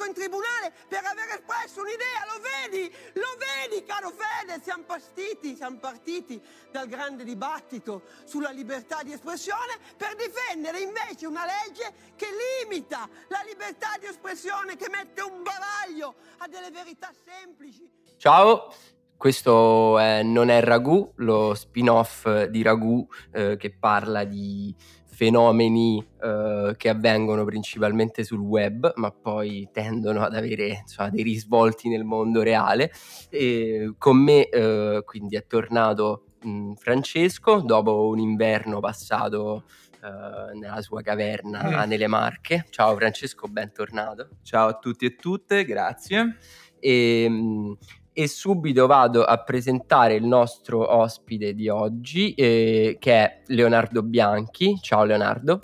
finisco in tribunale per aver espresso un'idea, lo vedi? Lo vedi, caro Fede? Siamo partiti, siamo partiti dal grande dibattito sulla libertà di espressione per difendere invece una legge che limita la libertà di espressione, che mette un bavaglio a delle verità semplici. Ciao, questo è Non è Ragù, lo spin-off di Ragù eh, che parla di fenomeni eh, che avvengono principalmente sul web, ma poi tendono ad avere insomma, dei risvolti nel mondo reale. E con me eh, quindi è tornato mh, Francesco dopo un inverno passato Uh, nella sua caverna mm. nelle Marche. Ciao Francesco, bentornato. Ciao a tutti e tutte, grazie. E, ehm, e subito vado a presentare il nostro ospite di oggi, eh, che è Leonardo Bianchi. Ciao Leonardo.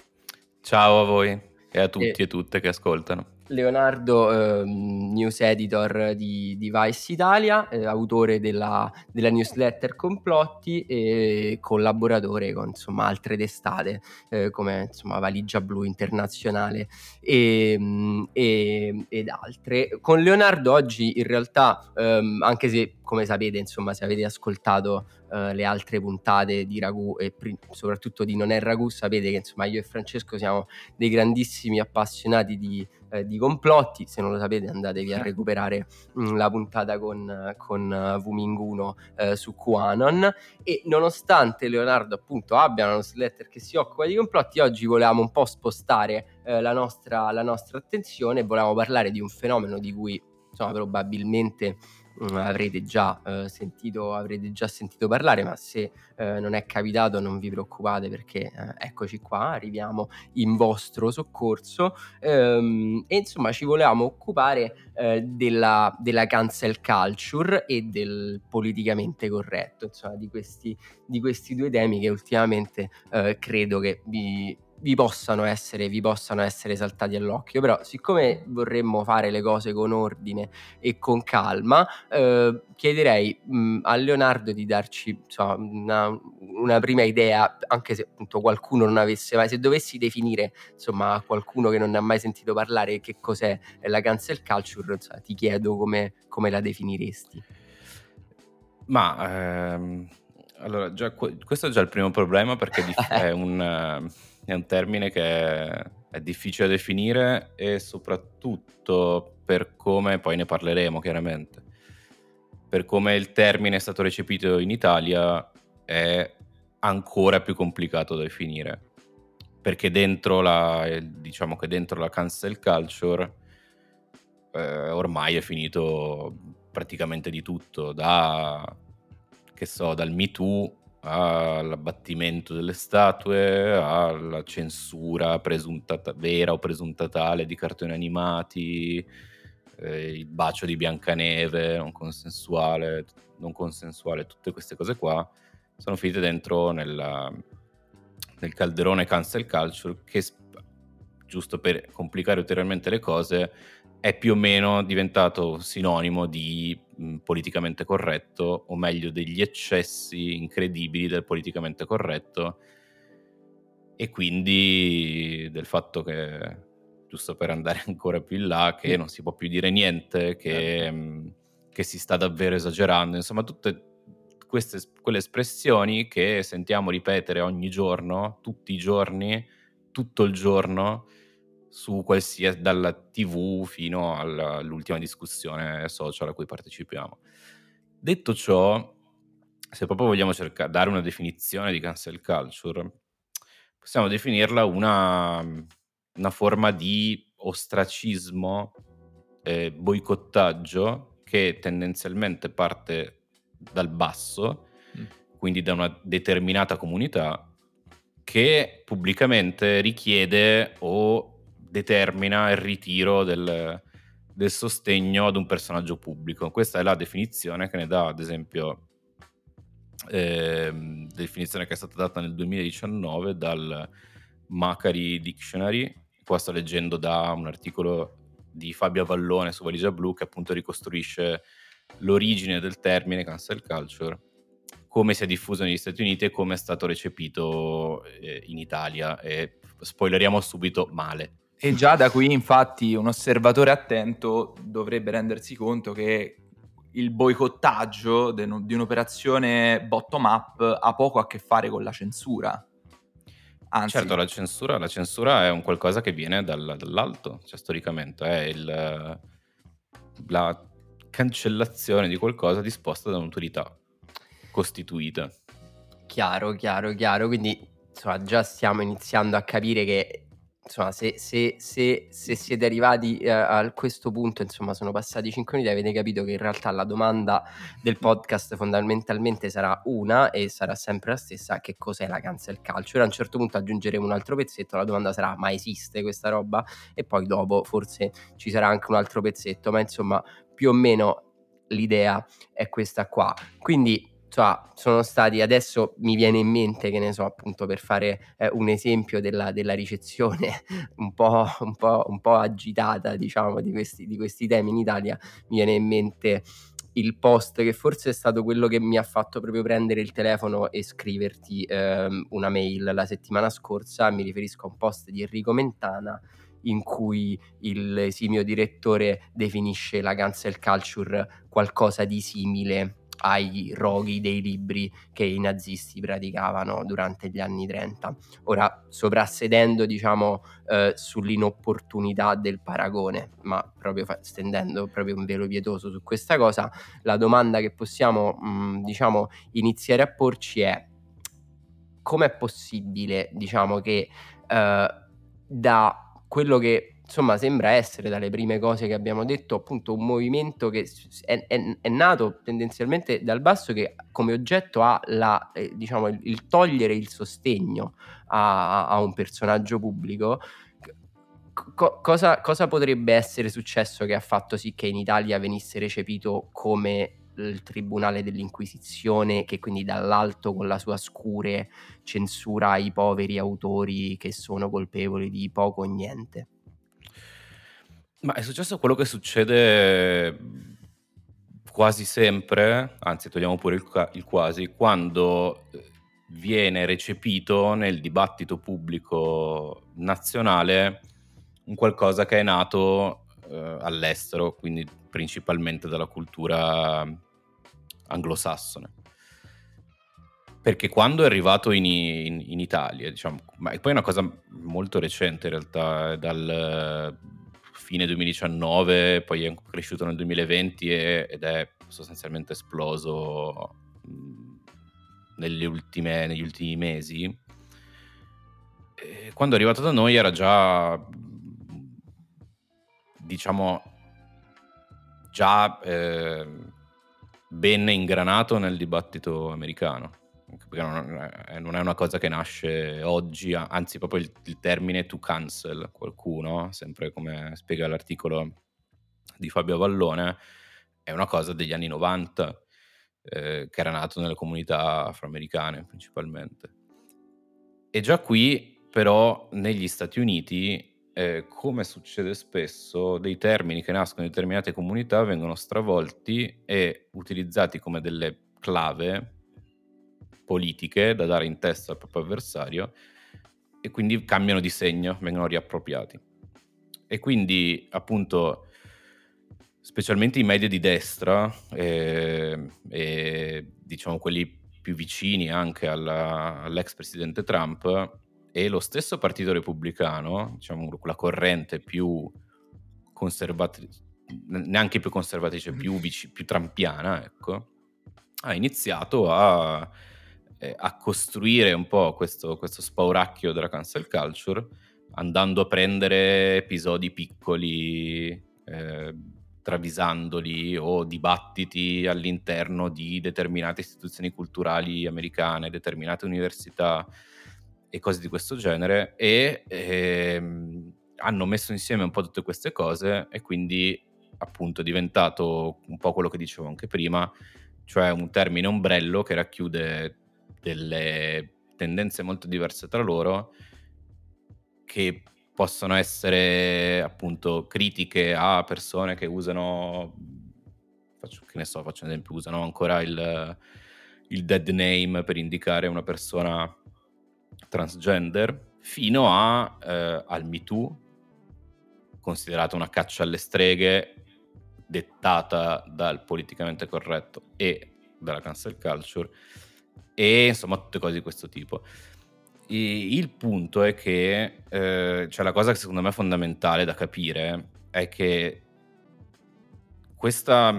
Ciao a voi e a tutti e, e tutte che ascoltano. Leonardo, eh, news editor di, di Vice Italia, eh, autore della, della, newsletter Complotti e collaboratore con insomma, altre testate eh, come insomma, Valigia Blu Internazionale e, mm, e, ed altre. Con Leonardo oggi in realtà, ehm, anche se come sapete, insomma, se avete ascoltato uh, le altre puntate di Ragù e pri- soprattutto di Non è Ragù, sapete che insomma io e Francesco siamo dei grandissimi appassionati di, uh, di complotti. Se non lo sapete, andatevi a recuperare mh, mm, la puntata con, con uh, Vuminguno su QAnon. E nonostante Leonardo appunto abbia una newsletter che si occupa di complotti, oggi volevamo un po' spostare la nostra, la nostra attenzione e volevamo parlare di un fenomeno di cui insomma probabilmente Mm, avrete già, eh, sentito, avrete già sentito parlare, ma se eh, non è capitato non vi preoccupate perché eh, eccoci qua, arriviamo in vostro soccorso. Ehm, e insomma ci volevamo occupare eh, della, della, cancel culture e del politicamente corretto, insomma di questi, di questi due temi che ultimamente eh, credo che vi vi possano, essere, vi possano essere saltati all'occhio, però siccome vorremmo fare le cose con ordine e con calma, eh, chiederei mh, a Leonardo di darci insomma, una, una, prima idea, anche se appunto qualcuno non avesse mai, se dovessi definire insomma a qualcuno che non ne ha mai sentito parlare che cos'è la cancel culture, insomma, ti chiedo come, come la definiresti. Ma ehm, allora, già, questo è già il primo problema perché è un è un termine che è difficile da definire e soprattutto per come, poi ne parleremo chiaramente, per come il termine è stato recepito in Italia è ancora più complicato da definire. Perché dentro la, diciamo che dentro la cancel culture eh, ormai è finito praticamente di tutto, da, che so, dal Me Too all'abbattimento delle statue, alla censura presuntata, vera o presunta tale di cartoni animati, eh, il bacio di Biancaneve non consensuale, non consensuale, tutte queste cose qua sono finite dentro nella, nel calderone cancel culture che, giusto per complicare ulteriormente le cose, è più o meno diventato sinonimo di mh, politicamente corretto, o meglio degli eccessi incredibili del politicamente corretto, e quindi del fatto che, giusto per andare ancora più in là, che non si può più dire niente, che, certo. mh, che si sta davvero esagerando, insomma tutte queste quelle espressioni che sentiamo ripetere ogni giorno, tutti i giorni, tutto il giorno, su qualsiasi, dalla TV fino alla, all'ultima discussione social a cui partecipiamo. Detto ciò, se proprio vogliamo cercare, dare una definizione di cancel culture, possiamo definirla una, una forma di ostracismo, eh, boicottaggio che tendenzialmente parte dal basso, mm. quindi da una determinata comunità, che pubblicamente richiede o determina il ritiro del, del sostegno ad un personaggio pubblico. Questa è la definizione che ne dà, ad esempio, eh, definizione che è stata data nel 2019 dal Macari Dictionary. Qua sto leggendo da un articolo di Fabio Avallone su Valigia Blu che appunto ricostruisce l'origine del termine cancel culture, come si è diffuso negli Stati Uniti e come è stato recepito eh, in Italia e spoileriamo subito male E già da qui, infatti, un osservatore attento dovrebbe rendersi conto che il boicottaggio di un'operazione bottom-up ha poco a che fare con la censura. Anzi, certo, la censura, la censura è un qualcosa che viene dal, dall'alto, cioè storicamente è il, la cancellazione di qualcosa disposta da un'autorità costituita. Chiaro, chiaro, chiaro. Quindi insomma, già stiamo iniziando a capire che insomma, se, se, se, se siete arrivati eh, a questo punto, insomma, sono passati 5 minuti, avete capito che in realtà la domanda del podcast fondamentalmente sarà una e sarà sempre la stessa, che cos'è la cancel culture? A un certo punto aggiungeremo un altro pezzetto, la domanda sarà ma esiste questa roba? E poi dopo forse ci sarà anche un altro pezzetto, ma insomma più o meno l'idea è questa qua. Quindi insomma, sono stati adesso mi viene in mente che ne so appunto per fare eh, un esempio della, della ricezione un po', un, po', un po', agitata diciamo di questi, di questi temi in Italia mi viene in mente il post che forse è stato quello che mi ha fatto proprio prendere il telefono e scriverti ehm, una mail la settimana scorsa. Mi riferisco a un post di Enrico Mentana in cui il esimio direttore definisce la cancel culture qualcosa di simile ai roghi dei libri che i nazisti praticavano durante gli anni 30. Ora, soprassedendo, diciamo, eh, sull'inopportunità del paragone, ma proprio fa- stendendo proprio un velo pietoso su questa cosa, la domanda che possiamo, mh, diciamo, iniziare a porci è com'è possibile, diciamo, che eh, da quello che insomma sembra essere dalle prime cose che abbiamo detto appunto un movimento che è, è, è nato tendenzialmente dal basso che come oggetto ha la, eh, diciamo, il, il, togliere il sostegno a, a un personaggio pubblico Co- cosa, cosa, potrebbe essere successo che ha fatto sì che in Italia venisse recepito come il tribunale dell'Inquisizione che quindi dall'alto con la sua scure censura i poveri autori che sono colpevoli di poco o niente? Ma è successo quello che succede quasi sempre, anzi togliamo pure il, il quasi, quando eh, viene recepito nel dibattito pubblico nazionale un qualcosa che è nato eh, all'estero, quindi principalmente dalla cultura anglosassone. Perché quando è arrivato in, in, in Italia, diciamo, ma poi è una cosa molto recente in realtà, dal fine 2019, poi è cresciuto nel 2020 e, ed è sostanzialmente esploso ultime, negli ultimi mesi. E quando è arrivato da noi era già, diciamo, già eh, ben ingranato nel dibattito americano perché non è una cosa che nasce oggi, anzi proprio il, il, termine to cancel qualcuno, sempre come spiega l'articolo di Fabio Vallone, è una cosa degli anni 90, eh, che era nato nelle comunità afroamericane principalmente. E già qui però negli Stati Uniti, eh, come succede spesso, dei termini che nascono in determinate comunità vengono stravolti e utilizzati come delle clave politiche da dare in testa al proprio avversario e quindi cambiano di segno, vengono riappropriati. E quindi appunto specialmente i media di destra eh, e diciamo quelli più vicini anche alla, all'ex presidente Trump e lo stesso partito repubblicano, diciamo la corrente più conservatrice, neanche più conservatrice, più, vic- più trampiana, ecco, ha iniziato a eh, a costruire un po' questo, questo spauracchio della cancel culture andando a prendere episodi piccoli, eh, travisandoli o dibattiti all'interno di determinate istituzioni culturali americane, determinate università e cose di questo genere e ehm, hanno messo insieme un po' tutte queste cose e quindi appunto è diventato un po' quello che dicevo anche prima, cioè un termine ombrello che racchiude delle tendenze molto diverse tra loro che possono essere appunto critiche a persone che usano faccio, che ne so, faccio un esempio, usano ancora il, il dead name per indicare una persona transgender fino a, eh, al MeToo considerata una caccia alle streghe dettata dal politicamente corretto e dalla cancel culture e insomma tutte cose di questo tipo. E il punto è che, eh, cioè la cosa che secondo me è fondamentale da capire è che questa,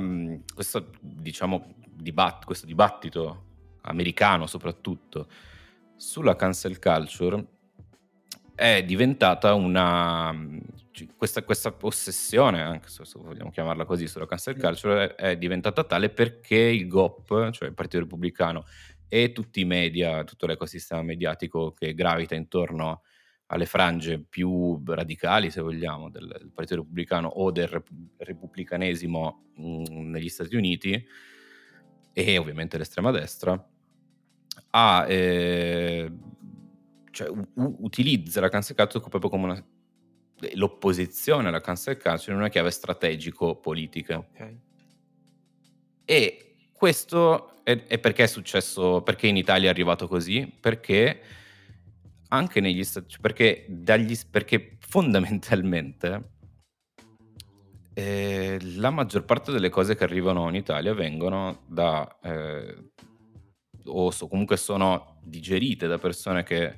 questa diciamo, dibatt- questo dibattito americano soprattutto sulla cancel culture è diventata una questa, questa ossessione, anche se vogliamo chiamarla così, sulla cancel culture è diventata tale perché il GOP, cioè il Partito Repubblicano e tutti i media, tutto l'ecosistema mediatico che gravita intorno alle frange più radicali, se vogliamo, del, del Partito Repubblicano o del rep- repubblicanesimo mh, negli Stati Uniti e ovviamente l'estrema destra, ha, eh, cioè, u- utilizza la cancel culture proprio come una, l'opposizione alla cancel culture in una chiave strategico-politica. Okay. E questo è, è, perché è successo, perché in Italia è arrivato così? Perché anche negli Stati perché, dagli, perché fondamentalmente eh, la maggior parte delle cose che arrivano in Italia vengono da eh, o so, comunque sono digerite da persone che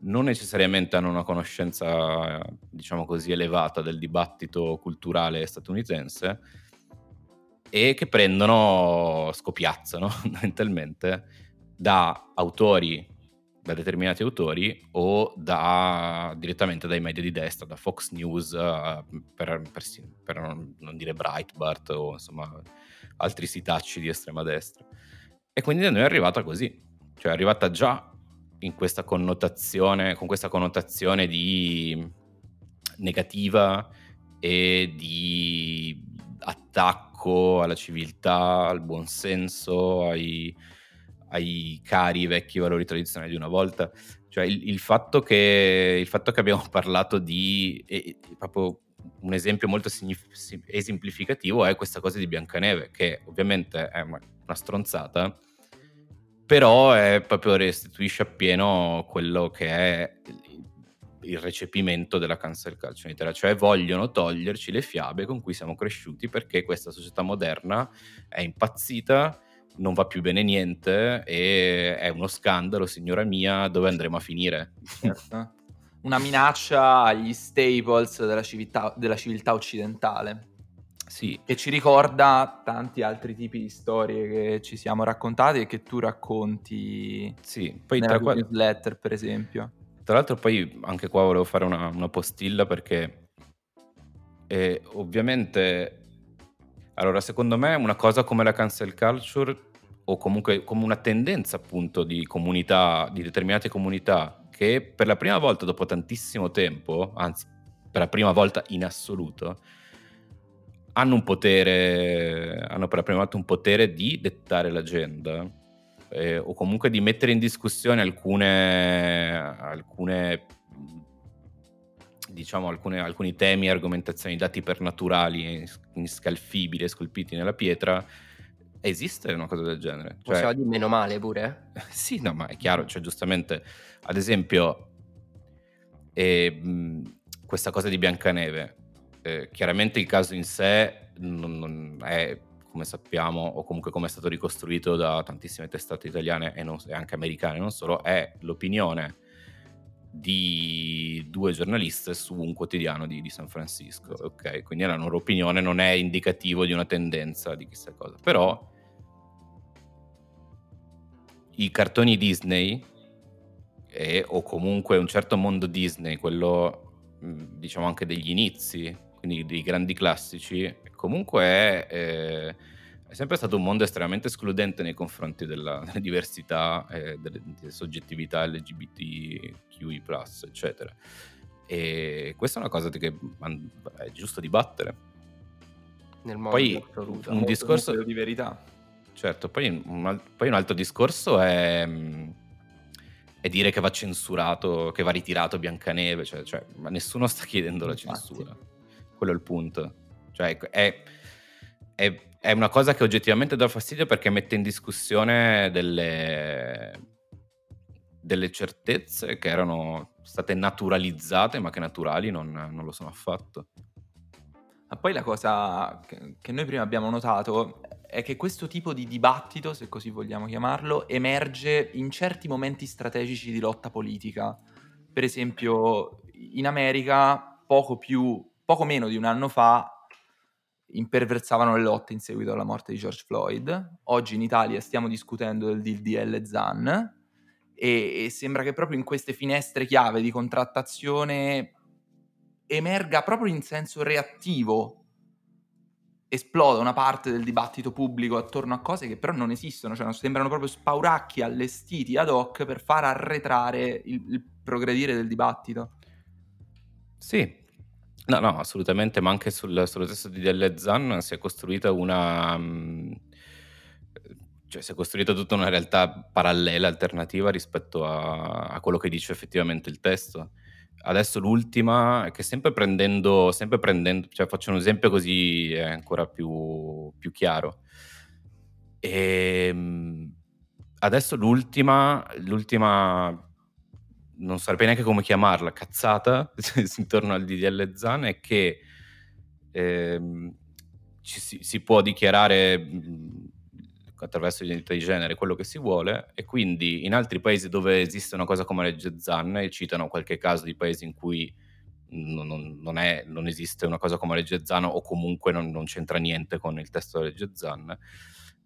non necessariamente hanno una conoscenza, diciamo così, elevata del dibattito culturale statunitense e che prendono, scopiazzano fondamentalmente da autori, da determinati autori o da, direttamente dai media di destra, da Fox News, uh, per, per, per non, non, dire Breitbart o insomma altri sitacci di estrema destra. E quindi da noi è arrivata così, cioè è arrivata già in questa connotazione, con questa connotazione di negativa e di attacco alla civiltà, al buonsenso, ai, ai cari vecchi valori tradizionali di una volta. Cioè il, il, fatto, che, il fatto che abbiamo parlato di... E, proprio un esempio molto signif- esemplificativo è questa cosa di Biancaneve, che ovviamente è una stronzata, però è proprio restituisce appieno quello che è il recepimento della cancel culture in Italia, cioè vogliono toglierci le fiabe con cui siamo cresciuti perché questa società moderna è impazzita, non va più bene niente e è uno scandalo, signora mia, dove andremo a finire? Certo. Una minaccia agli staples della civiltà, della civiltà occidentale. Sì. Che ci ricorda tanti altri tipi di storie che ci siamo raccontati e che tu racconti sì, poi nella tra newsletter, per esempio. Tra l'altro poi anche qua volevo fare una, una postilla perché eh, ovviamente... Allora, secondo me una cosa come la cancel culture o comunque come una tendenza appunto di comunità, di determinate comunità che per la prima volta dopo tantissimo tempo, anzi per la prima volta in assoluto, hanno un potere, hanno per la prima volta un potere di dettare l'agenda eh, o comunque di mettere in discussione alcune, alcune diciamo alcune, alcuni temi, argomentazioni dati per naturali, inscalfibili e scolpiti nella pietra, esiste una cosa del genere. Cioè, Possiamo dire meno male pure? sì, no, ma è chiaro, cioè giustamente, ad esempio, eh, questa cosa di Biancaneve, eh, chiaramente il caso in sé non, non, è come sappiamo o comunque come è stato ricostruito da tantissime testate italiane e, non, e anche americane non solo è l'opinione di due giornaliste su un quotidiano di, di San Francisco ok? Quindi la loro opinione non è indicativo di una tendenza di chissà cosa. Però i cartoni Disney e, o comunque un certo mondo Disney quello diciamo anche degli inizi quindi dei grandi classici, comunque è, eh, è, sempre stato un mondo estremamente escludente nei confronti della, della diversità, eh, delle, delle, soggettività LGBTQI, eccetera. E questa è una cosa che è giusto dibattere. Nel mondo poi assoluto. un discorso di verità. Certo, poi un, poi un altro discorso è è dire che va censurato, che va ritirato Biancaneve, cioè, cioè, ma nessuno sta chiedendo la censura. Quello è il punto. Cioè, è, è, è una cosa che oggettivamente dà fastidio perché mette in discussione delle, delle certezze che erano state naturalizzate, ma che naturali non, non lo sono affatto. Ma poi la cosa che, che noi prima abbiamo notato è che questo tipo di dibattito, se così vogliamo chiamarlo, emerge in certi momenti strategici di lotta politica. Per esempio, in America, poco, più, poco meno di un anno fa, imperversavano le lotte in seguito alla morte di George Floyd. Oggi in Italia stiamo discutendo del DDL ZAN e, e sembra che proprio in queste finestre chiave di contrattazione emerga proprio in senso reattivo esploda una parte del dibattito pubblico attorno a cose che però non esistono, cioè sembrano proprio spauracchi allestiti ad hoc per far arretrare il, il progredire del dibattito. Sì, no, no, assolutamente, ma anche sul, sullo stesso di DL Zan si è costruita una... Mm, cioè si è costruita tutta una realtà parallela, alternativa rispetto a, a quello che dice effettivamente il testo adesso l'ultima, che sempre prendendo, sempre prendendo, cioè faccio un esempio così è ancora più, più chiaro. E, ehm, adesso l'ultima, l'ultima, non saprei neanche come chiamarla, cazzata intorno al DDL Zan è che ehm, ci, si, si, può dichiarare attraverso l'identità di genere quello che si vuole e quindi in altri paesi dove esiste una cosa come la legge ZAN e citano qualche caso di paesi in cui non, non, è, non esiste una cosa come la legge ZAN o comunque non, non, c'entra niente con il testo della legge ZAN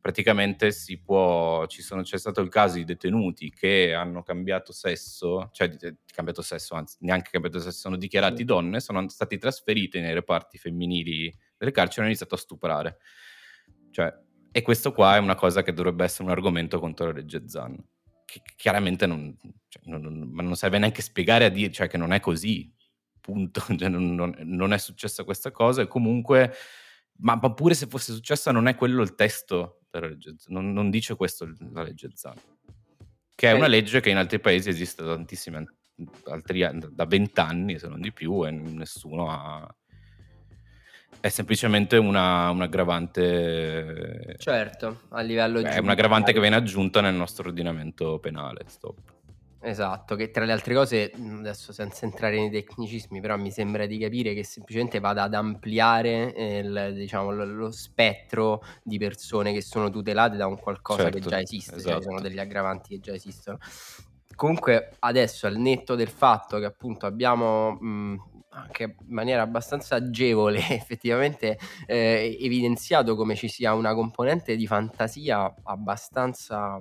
praticamente si può, ci sono, c'è stato il caso di detenuti che hanno cambiato sesso, cioè cambiato sesso, anzi neanche cambiato sesso, sono dichiarati sì. donne, sono stati trasferiti nei reparti femminili delle carceri e hanno iniziato a stuprare. Cioè, e questo qua è una cosa che dovrebbe essere un argomento contro la legge Zan. Che chiaramente non, cioè, non, non serve neanche spiegare a dire cioè, che non è così. Punto. Cioè, non, non, è successa questa cosa e comunque, ma, ma, pure se fosse successa, non è quello il testo della legge non, non dice questo la legge Zan. Che è una legge che in altri paesi esiste da tantissimi altri da vent'anni se non di più, e nessuno ha è semplicemente una, un aggravante. Certo, a livello È un aggravante che viene aggiunta nel nostro ordinamento penale. Stop. Esatto, che tra le altre cose, adesso senza entrare nei tecnicismi, però mi sembra di capire che semplicemente vada ad ampliare il, diciamo, lo, lo, spettro di persone che sono tutelate da un qualcosa certo, che già esiste, esatto. cioè ci sono degli aggravanti che già esistono. Comunque adesso al netto del fatto che appunto abbiamo mh, anche in maniera abbastanza agevole effettivamente eh, evidenziato come ci sia una componente di fantasia abbastanza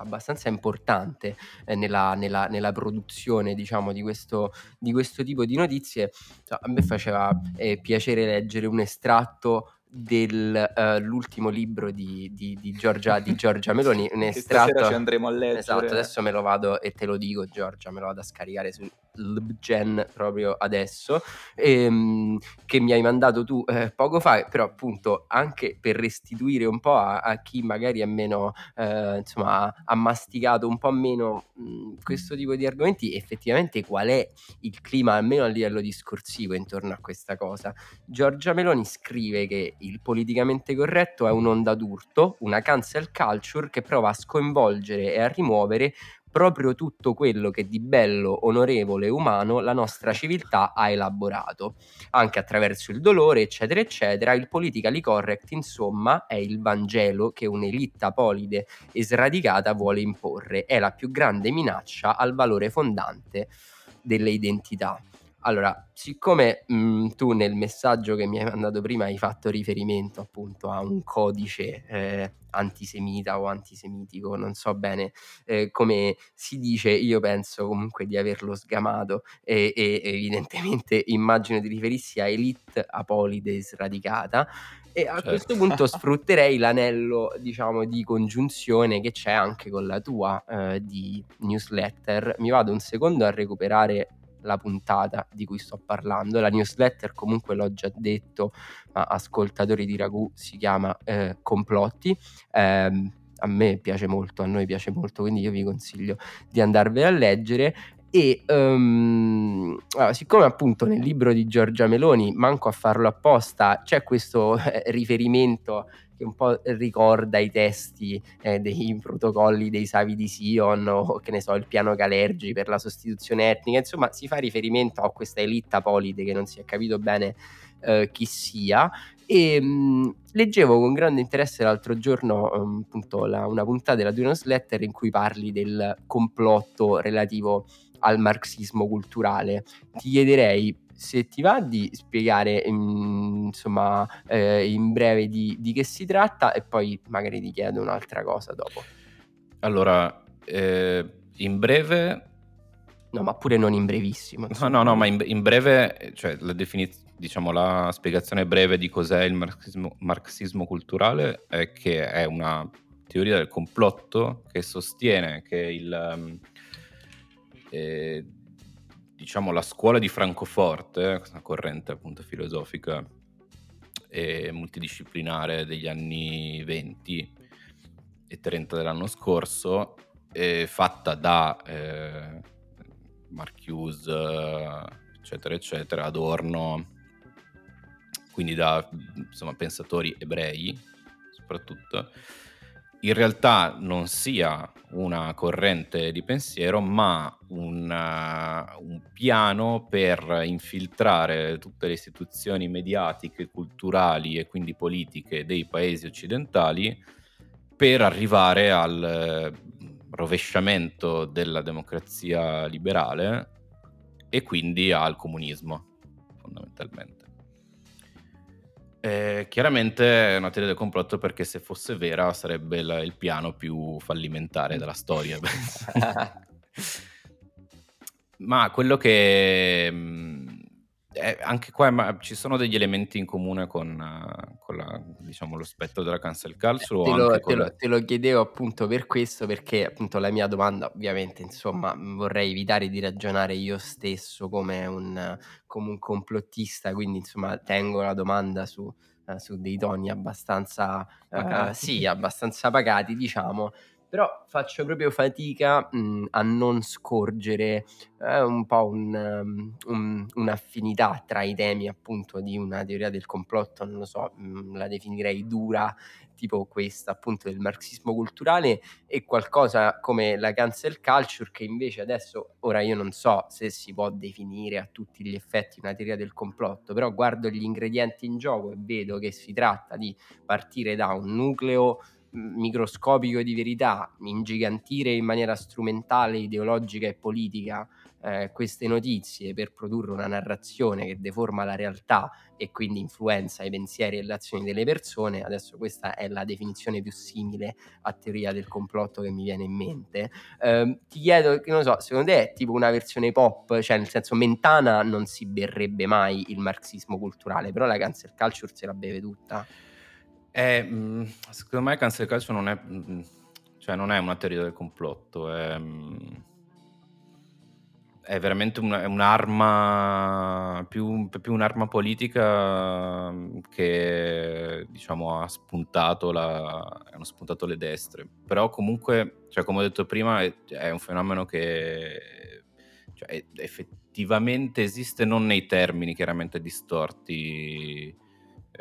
abbastanza importante eh, nella, nella, nella, produzione diciamo di questo, di questo tipo di notizie a me faceva eh, piacere leggere un estratto dell'ultimo uh, libro di, di, di, Giorgia, di, Giorgia, Meloni. Un estratto. ci andremo a leggere. Esatto, adesso me lo vado e te lo dico, Giorgia, me lo vado a scaricare su LibGen proprio adesso, ehm, che mi hai mandato tu eh, poco fa, però appunto anche per restituire un po' a, a chi magari è meno, eh, insomma, ha masticato un po' meno mh, questo tipo di argomenti, effettivamente qual è il clima, almeno a livello discorsivo, intorno a questa cosa. Giorgia Meloni scrive che il politicamente corretto è un'onda d'urto, una cancel culture che prova a sconvolgere e a rimuovere proprio tutto quello che di bello, onorevole e umano la nostra civiltà ha elaborato, anche attraverso il dolore, eccetera, eccetera. Il politically correct, insomma, è il Vangelo che un'elite apolide e sradicata vuole imporre, è la più grande minaccia al valore fondante delle identità. Allora, siccome mh, mm, tu nel messaggio che mi hai mandato prima hai fatto riferimento appunto a un codice eh, antisemita o antisemitico, non so bene eh, come si dice, io penso comunque di averlo sgamato e, e evidentemente immagino di riferirsi a elite apolide sradicata e a certo. questo punto sfrutterei l'anello diciamo di congiunzione che c'è anche con la tua eh, di newsletter mi vado un secondo a recuperare la puntata di cui sto parlando. La newsletter, comunque l'ho già detto, ma ascoltatori di Ragù si chiama eh, Complotti. Eh, a me piace molto, a noi piace molto, quindi io vi consiglio di andarvela a leggere. E um, allora, siccome appunto nel libro di Giorgia Meloni, manco a farlo apposta, c'è questo eh, riferimento che un po' ricorda i testi eh, dei protocolli dei Savi di Sion o che ne so, il piano Calergi per la sostituzione etnica, insomma si fa riferimento a questa elite apolide che non si è capito bene eh, chi sia. E mh, leggevo con grande interesse l'altro giorno um, appunto la, una puntata della Due Newsletter in cui parli del complotto relativo al marxismo culturale. Ti chiederei se ti va di spiegare in, insomma eh, in breve di, di, che si tratta e poi magari ti chiedo un'altra cosa dopo. Allora, eh, in breve... No, ma pure non in brevissimo. No, no, no, ma in, in breve, cioè la definizione diciamo, la spiegazione breve di cos'è il marxismo, marxismo, culturale è che è una teoria del complotto che sostiene che il, um, eh, diciamo, la scuola di Francoforte, una corrente appunto filosofica e multidisciplinare degli anni 20 e 30 dell'anno scorso, è fatta da eh, Marcuse, eccetera, eccetera, Adorno, quindi da insomma, pensatori ebrei soprattutto, in realtà non sia una corrente di pensiero, ma una, un piano per infiltrare tutte le istituzioni mediatiche, culturali e quindi politiche dei paesi occidentali per arrivare al rovesciamento della democrazia liberale e quindi al comunismo, fondamentalmente. Eh, chiaramente è una teoria del complotto perché se fosse vera sarebbe il, il piano più fallimentare della storia. ma quello che... Mm, anche qua ma, ci sono degli elementi in comune con, uh, con la, diciamo, lo spettro della cancel culture. Eh, te, lo, te, lo, te, lo, chiedevo appunto per questo, perché appunto la mia domanda, ovviamente, insomma, vorrei evitare di ragionare io stesso come un, come un complottista, quindi insomma tengo la domanda su, uh, su dei toni abbastanza, uh, sì, abbastanza pagati, diciamo, però faccio proprio fatica mh, mhmm, a non scorgere eh, un po' un, um, un, un'affinità tra i temi appunto di una teoria del complotto, non lo so, mh, mhmm, la definirei dura, tipo questa appunto del marxismo culturale e qualcosa come la cancel culture che invece adesso, ora io non so se si può definire a tutti gli effetti una teoria del complotto, però guardo gli ingredienti in gioco e vedo che si tratta di partire da un nucleo microscopico di verità, ingigantire in maniera strumentale, ideologica e politica eh, queste notizie per produrre una narrazione che deforma la realtà e quindi influenza i pensieri e le azioni delle persone. Adesso questa è la definizione più simile a teoria del complotto che mi viene in mente. Eh, ti chiedo, non so, secondo te è tipo una versione pop, cioè nel senso Mentana non si berrebbe mai il marxismo culturale, però la cancel culture se la beve tutta? È, mhmm, secondo me cancel culture non è, mhmm, cioè non è una teoria del complotto, è, mhmm, è veramente una, è un'arma, più, più un'arma politica che diciamo ha spuntato, la, hanno spuntato le destre. Però comunque, cioè, come ho detto prima, è, è un fenomeno che cioè, effettivamente esiste non nei termini chiaramente distorti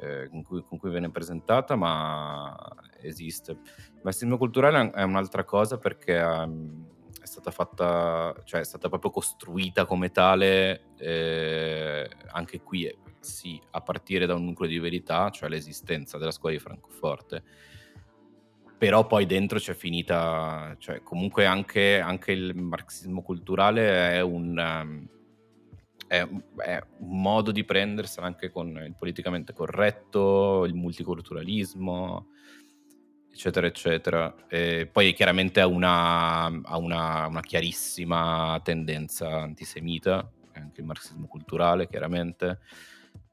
eh, con, cui, con, cui, viene presentata, ma esiste. Il marxismo culturale è un'altra cosa perché um, è stata fatta, cioè è stata proprio costruita come tale eh, anche qui, eh, sì, a partire da un nucleo di verità, cioè l'esistenza della scuola di Francoforte. Però poi dentro c'è finita, cioè comunque anche, anche il marxismo culturale è un... È, è, un modo di prendersela anche con il politicamente corretto, il multiculturalismo, eccetera, eccetera. E poi chiaramente ha una, ha una, una chiarissima tendenza antisemita, anche il marxismo culturale, chiaramente.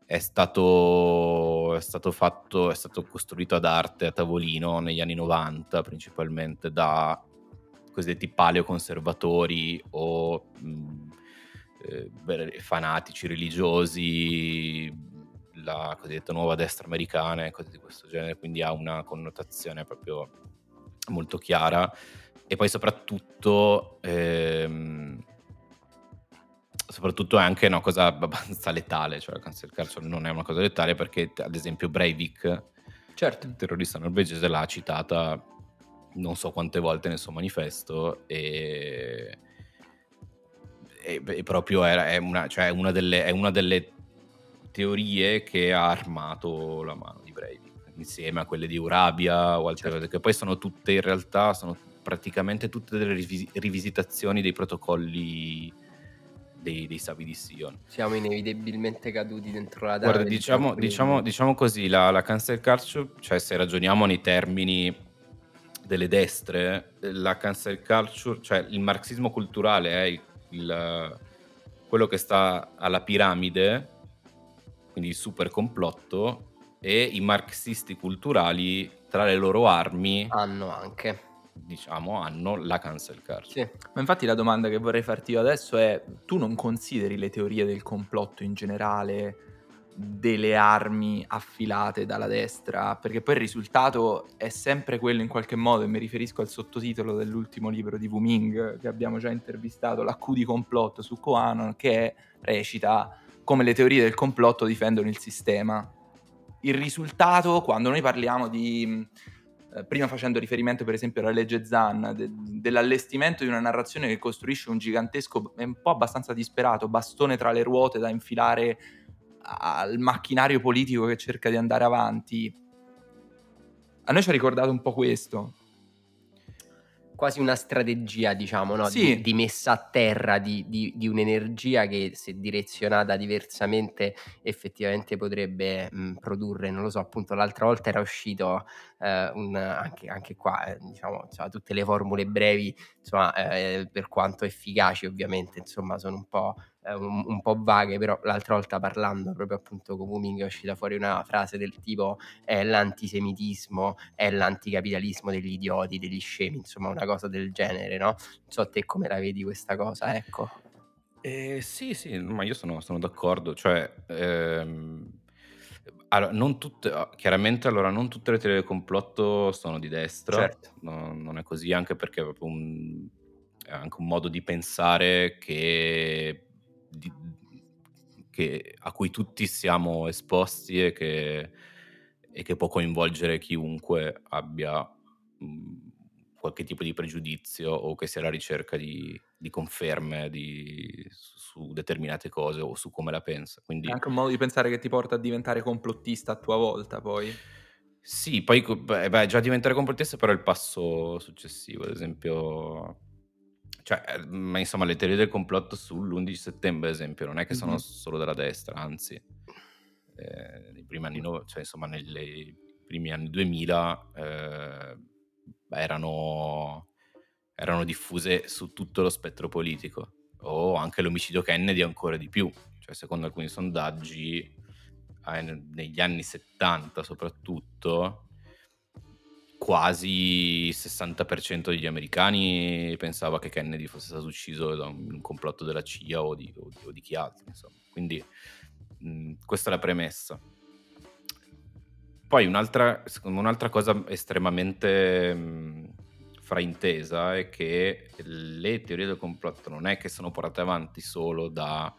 È stato, è stato fatto, è stato costruito ad arte a tavolino negli anni 90, principalmente da cosiddetti paleoconservatori o mh, eh, fanatici religiosi, la cosiddetta nuova destra americana e cose di questo genere, quindi ha una connotazione proprio molto chiara e poi soprattutto ehm, soprattutto è anche una cosa abbastanza letale, cioè la cancel culture non è una cosa letale perché ad esempio Breivik, certo. il terrorista norvegese, l'ha citata non so quante volte nel suo manifesto e è, è proprio è, una, cioè una delle, è una delle teorie che ha armato la mano di Breivik, insieme a quelle di Urabia o altre Certo. cose, che poi sono tutte in realtà, sono praticamente tutte delle rivisi- rivisitazioni dei protocolli dei, dei Savi di Sion. Siamo inevitabilmente caduti dentro la trave Guarda, di diciamo, diciamo, diciamo così, la, la cancel culture, cioè se ragioniamo nei termini delle destre, la cancel culture, cioè il marxismo culturale è il- il- quello che sta alla piramide, quindi il super complotto, e i marxisti culturali tra le loro armi, Hanno anche. diciamo, hanno la cancel culture. Sì. Ma infatti la domanda che vorrei farti io adesso è, tu non consideri le teorie del complotto in generale delle armi affilate dalla destra? Perché poi il risultato è sempre quello in qualche modo, e mi riferisco al sottotitolo dell'ultimo libro di Wu Ming che abbiamo già intervistato, La Q di complotto su Koanon, che recita come le teorie del complotto difendono il sistema. Il risultato, quando noi parliamo di eh, prima facendo riferimento per esempio alla legge Zan, de- dell'allestimento di una narrazione che costruisce un gigantesco un po' abbastanza disperato bastone tra le ruote da infilare al macchinario politico che cerca di andare avanti. A noi ci ha ricordato un po' questo. Quasi una strategia, diciamo, no? Sì. di, di messa a terra di, di- di un'energia che se direzionata diversamente effettivamente potrebbe mh, produrre, non lo so, appunto l'altra volta era uscito eh, un- anche, anche qua, eh, diciamo, insomma, tutte le formule brevi, insomma, eh, per quanto efficaci ovviamente, insomma, sono un po', eh, un, un po' vaghe, però l'altra volta parlando proprio appunto con Wuming è uscita fuori una frase del tipo è l'antisemitismo, è l'anticapitalismo degli idioti, degli scemi, insomma una cosa del genere, no? Non so te come la vedi questa cosa, ecco. Eh, sì, sì, ma io sono, sono d'accordo, cioè, ehm, allora, non tutte, ah, chiaramente allora non tutte le teorie del complotto sono di destra, Certo. no- non è così, anche perché è proprio un, è anche un modo di pensare che, di- che- a cui tutti siamo esposti e che, e che può coinvolgere chiunque abbia mh, qualche tipo di pregiudizio o che sia alla ricerca di, di conferme di- su, determinate cose o su come la pensa. Quindi È anche un modo di pensare che ti porta a diventare complottista a tua volta, poi. sì, poi beh, beh, già diventare complottista però è il passo successivo, ad esempio... Cioè, eh, ma insomma, le teorie del complotto sull'11 settembre, ad esempio, non è che sono Mhm. solo della destra, anzi, eh, nei primi anni, no- cioè, insomma, nei primi anni 2000 eh, erano, erano diffuse su tutto lo spettro politico, o anche l'omicidio Kennedy ancora di più, cioè, secondo alcuni sondaggi, eh, negli anni 70 soprattutto, quasi il 60% degli americani pensava che Kennedy fosse stato ucciso da un, complotto della CIA o di, o di- o di chi altro, insomma. Quindi mh, questa è la premessa. Poi un'altra, un'altra cosa estremamente mh, fraintesa è che le teorie del complotto non è che sono portate avanti solo da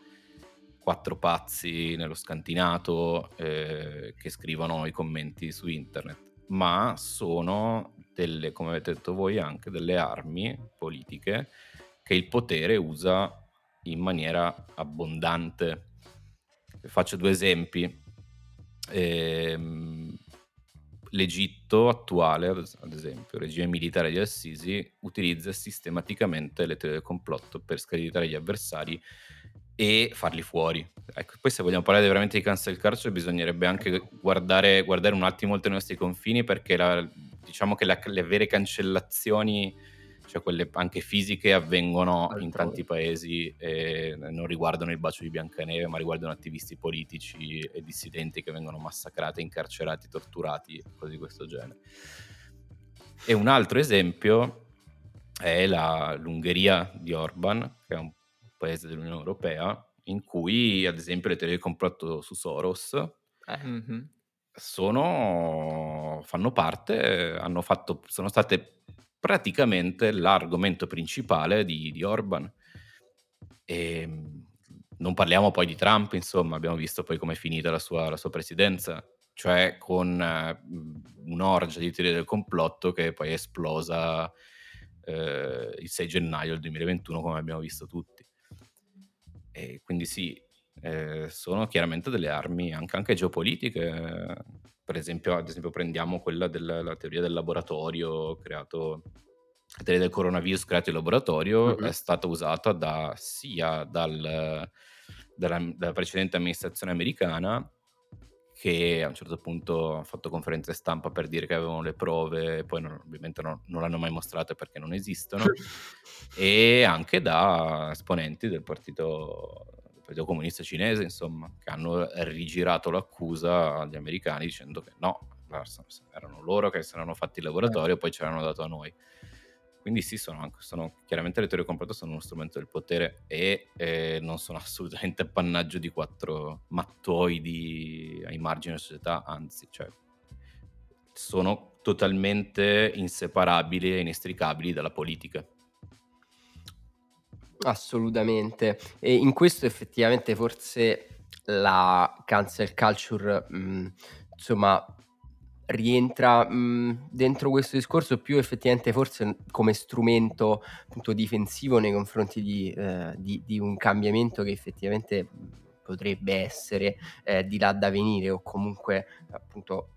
quattro pazzi nello scantinato eh, che scrivono i commenti su internet, ma sono delle, come avete detto voi, anche delle armi politiche che il potere usa in maniera abbondante. Faccio due esempi. Ehm, L'Egitto attuale, ad esempio, il regime militare di Al-Sisi, utilizza sistematicamente le teorie del complotto per screditare gli avversari e farli fuori. Ecco, poi se vogliamo parlare veramente di cancel culture bisognerebbe anche guardare, guardare un attimo oltre i nostri confini perché la- diciamo che la- le vere cancellazioni, cioè quelle anche fisiche, avvengono in Altrove. tanti paesi e non riguardano il bacio di Biancaneve, ma riguardano attivisti politici e dissidenti che vengono massacrati, incarcerati, torturati, cose di questo genere. E un altro esempio è la- l'Ungheria di Orban, che è un paese dell'Unione Europea, in cui ad esempio le teorie del complotto su Soros Eh, sono, fanno parte, hanno fatto, sono state praticamente l'argomento principale di, di Orban. E mh, non parliamo poi di Trump, insomma, abbiamo visto poi come è finita la sua, la sua presidenza, cioè con mh, un'orgia di teorie del complotto che poi è esplosa eh, il 6 gennaio del 2021, come abbiamo visto tutti. E quindi sì, eh, sono chiaramente delle armi anche, anche geopolitiche. Per esempio, ad esempio, prendiamo quella della teoria del laboratorio creato la teoria del coronavirus creato in laboratorio mm-hmm. è stata usata da, sia dal, dalla, dalla, precedente amministrazione americana che a un certo punto ha fatto conferenze stampa per dire che avevano le prove, poi non, ovviamente non, non l'hanno mai mostrate perché non esistono, e anche da esponenti del partito, partito Comunista Cinese, insomma, che hanno rigirato l'accusa agli americani dicendo che no, erano loro che si erano fatti il laboratorio e poi ce l'hanno dato a noi. Quindi sì, sono, sono chiaramente le teorie complotto sono uno strumento del potere e eh, non sono assolutamente appannaggio di quattro mattoidi ai margini della società, anzi, cioè, sono totalmente inseparabili e inestricabili dalla politica. Assolutamente. E in questo effettivamente forse la cancel culture, mh, insomma, rientra mh, dentro questo discorso più effettivamente forse come strumento appunto difensivo nei confronti di, eh, di, di un cambiamento che effettivamente potrebbe essere eh, di là da venire o comunque appunto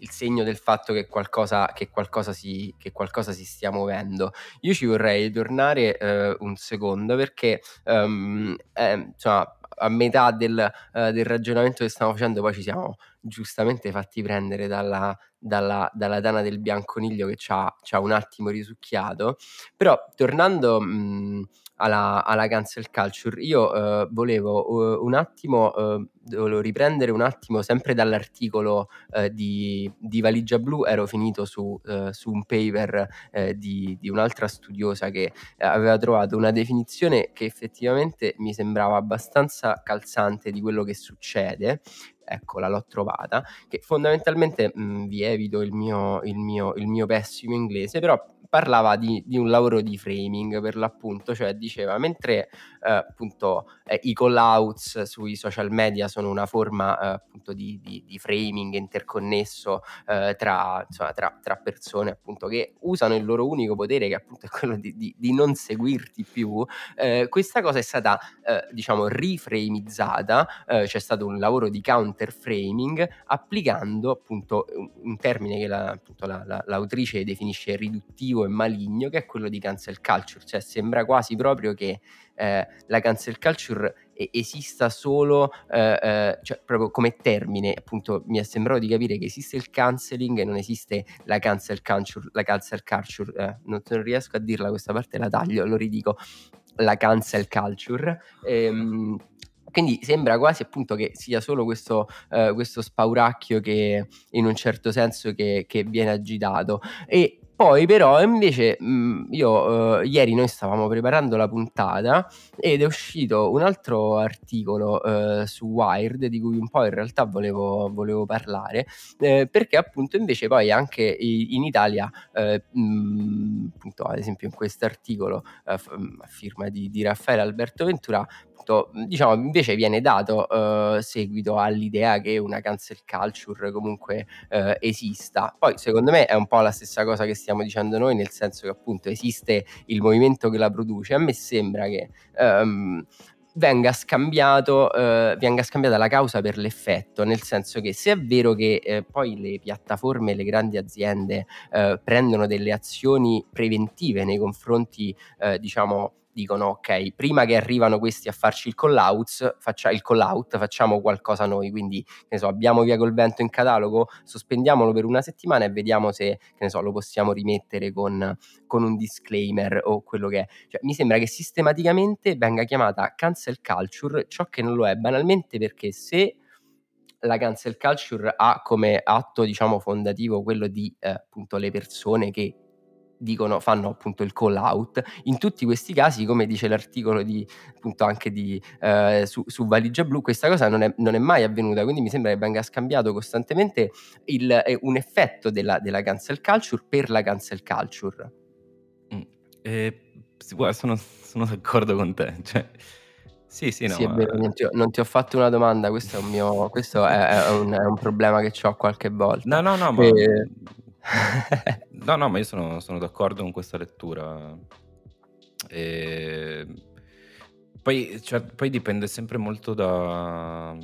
il segno del fatto che qualcosa, che qualcosa, si, che qualcosa si stia muovendo. Io ci vorrei tornare eh, un secondo perché um, eh, insomma, a metà del, uh, del, ragionamento che stiamo facendo poi ci siamo giustamente fatti prendere dalla, dalla, dalla Dana del Bianconiglio che ci ha, un attimo risucchiato. Però tornando mh, alla, alla, cancel culture, io uh, volevo uh, un attimo, uh, volevo riprendere un attimo sempre dall'articolo di, di, Valigia Blu, ero finito su, su un paper di, di, un'altra studiosa che aveva trovato una definizione che effettivamente mi sembrava abbastanza calzante di quello che succede, eccola, l'ho trovata, che fondamentalmente mh, mm, vi evito il mio, il, mio, il mio pessimo inglese, però parlava di, di, un lavoro di framing per l'appunto, cioè diceva mentre eh, appunto eh, i call outs sui social media sono una forma eh, appunto di, di, di, framing interconnesso eh, tra, insomma, tra, tra, persone appunto che usano il loro unico potere che appunto è quello di, non seguirti più, eh, questa cosa è stata eh, diciamo riframizzata, c'è stato un lavoro di counter framing applicando appunto un, un termine che la, appunto la, la, l'autrice definisce riduttivo cattivo e maligno che è quello di cancel culture, cioè sembra quasi proprio che eh, la cancel culture esista solo, eh, eh, cioè proprio come termine, appunto mi è sembrato di capire che esiste il cancelling e non esiste la cancel culture, la cancel culture eh, non, non, riesco a dirla questa parte, la taglio, lo ridico, la cancel culture. Ehm, quindi sembra quasi appunto che sia solo questo, uh, questo spauracchio che in un certo senso che, che viene agitato. E poi però invece mh, mhmm, io eh, ieri noi stavamo preparando la puntata ed è uscito un altro articolo eh, su Wired di cui un po' in realtà volevo, volevo parlare eh, perché appunto invece poi anche in Italia eh, mh, mhmm, appunto ad esempio in questo articolo eh, a firma di, di Raffaele Alberto Ventura appunto, diciamo, invece viene dato uh, seguito all'idea che una cancel culture comunque uh, esista. Poi, secondo me, è un po' la stessa cosa che stiamo dicendo noi, nel senso che appunto esiste il movimento che la produce. A me sembra che um, venga, scambiato, eh, venga scambiata la causa per l'effetto, nel senso che se è vero che eh, poi le piattaforme le grandi aziende eh, prendono delle azioni preventive nei confronti, eh, diciamo, dicono ok, prima che arrivano questi a farci il call out, faccia, il call out facciamo qualcosa noi, quindi che so, abbiamo via col vento in catalogo, sospendiamolo per una settimana e vediamo se che ne so, lo possiamo rimettere con, con un disclaimer o quello che è. Cioè, mi sembra che sistematicamente venga chiamata cancel culture ciò che non lo è, banalmente perché se la cancel culture ha come atto diciamo fondativo quello di eh, appunto le persone che dicono, fanno appunto il call out. In tutti questi casi, come dice l'articolo di, appunto anche di, eh, su, su, Valigia Blu, questa cosa non è, non è, mai avvenuta, quindi mi sembra che venga scambiato costantemente il, eh, un effetto della, della, cancel culture per la cancel culture. Mm. Eh, sono, sono, d'accordo con te. Cioè, sì, sì, no. Sì, vero, non, ti ho, non, ti ho, fatto una domanda, questo è un, mio, questo è, è, un, è un, problema che ho qualche volta. No, no, no, ma... No, no, ma io sono, sono d'accordo con questa lettura. E... Poi, cioè, poi dipende sempre molto da,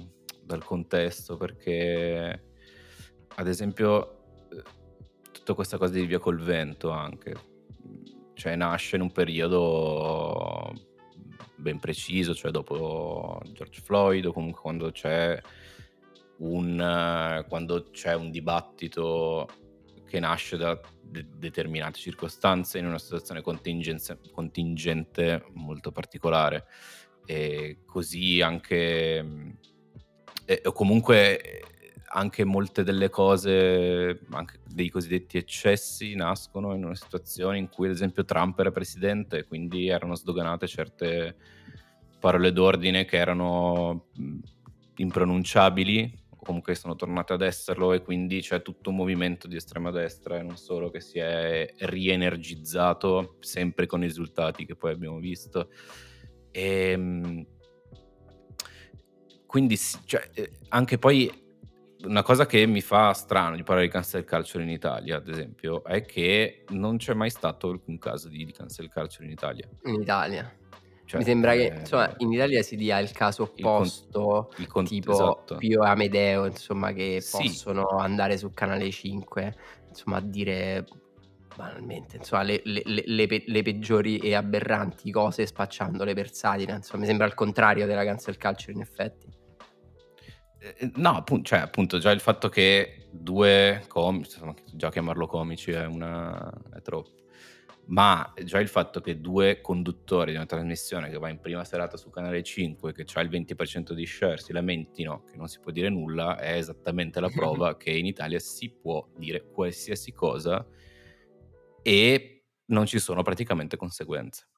dal contesto, perché ad esempio tutta questa cosa di via col vento anche, cioè nasce in un periodo ben preciso, cioè dopo George Floyd o comunque quando c'è un, quando c'è un dibattito che nasce da de- determinate circostanze in una situazione contingente molto particolare. E così anche, o comunque anche molte delle cose, anche dei cosiddetti eccessi, nascono in una situazione in cui ad esempio Trump era presidente e quindi erano sdoganate certe parole d'ordine che erano impronunciabili comunque sono tornate ad esserlo e quindi c'è tutto un movimento di estrema destra e non solo che si è rienergizzato sempre con i risultati che poi abbiamo visto. E, ehm, quindi cioè, eh, anche poi una cosa che mi fa strano di parlare di cancel culture in Italia, ad esempio, è che non c'è mai stato alcun caso di, cancel culture in Italia. In Italia? Cioè, Mi sembra che eh, insomma, in Italia si dia il caso opposto, il con- il con- tipo esatto. Pio e Amedeo, insomma, che sì. possono andare su Canale 5, insomma, a dire banalmente, insomma, le, le, le, le, peggiori e aberranti cose spacciandole per satira. Insomma, mi sembra il contrario della cancel culture, in effetti. Eh, eh, no, appunto, cioè, appunto, già il fatto che due comici, già chiamarlo comici è, una, è troppo ma già il fatto che due conduttori di una trasmissione che va in prima serata su Canale 5, che ha il 20% di share, si lamentino che non si può dire nulla, è esattamente la prova che in Italia si può dire qualsiasi cosa e non ci sono praticamente conseguenze.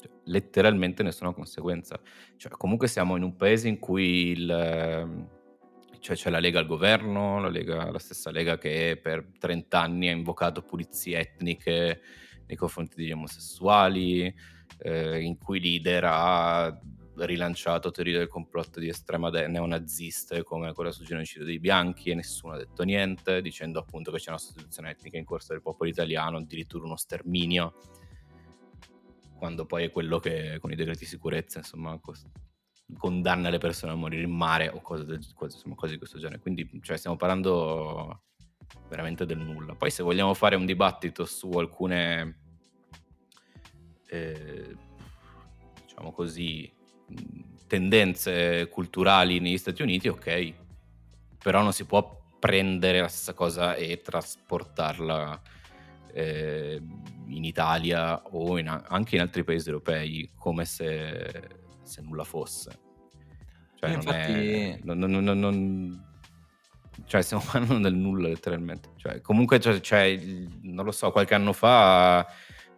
Cioè, letteralmente nessuna conseguenza. Cioè, comunque siamo in un paese in cui il, cioè, c'è la Lega al governo, la, Lega, la stessa Lega che per 30 anni ha invocato pulizie etniche nei confronti degli omosessuali, eh, in cui leader ha rilanciato teorie del complotto di estrema de- neonaziste come quella sul genocidio dei bianchi e nessuno ha detto niente, dicendo appunto che c'è una sostituzione etnica in corso del popolo italiano, addirittura uno sterminio, quando poi è quello che con i decreti di sicurezza insomma cos- condanna le persone a morire in mare o cose, del, cose, insomma, cose di questo genere. Quindi cioè, stiamo parlando veramente del nulla. Poi se vogliamo fare un dibattito su alcune, eh, diciamo così, tendenze culturali negli Stati Uniti, ok, però non si può prendere la stessa cosa e trasportarla eh, in Italia o in, anche in altri paesi europei come se, se nulla fosse. Cioè, non infatti... è, non, non, non, cioè, stiamo parlando del nulla letteralmente. Cioè, comunque, cioè, non lo so, qualche anno fa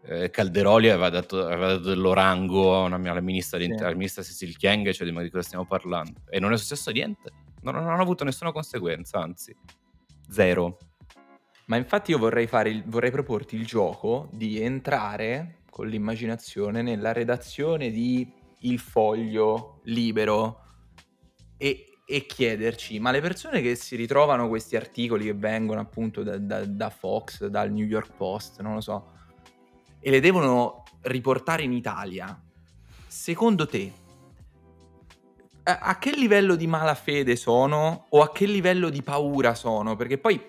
eh, Calderoli aveva dato, aveva dato dell'orango a una, alla ministra, sì. alla ministra Cecil Chiang, cioè di, di cosa stiamo parlando. E non è successo niente. Non, non ha avuto nessuna conseguenza, anzi, zero. Ma infatti io vorrei, il, vorrei proporti il gioco di entrare con l'immaginazione nella redazione di Il Foglio Libero e e chiederci, ma le persone che si ritrovano questi articoli che vengono appunto da, da, da, Fox, dal New York Post, non lo so, e le devono riportare in Italia, secondo te, a, a che livello di malafede sono o a che livello di paura sono? Perché poi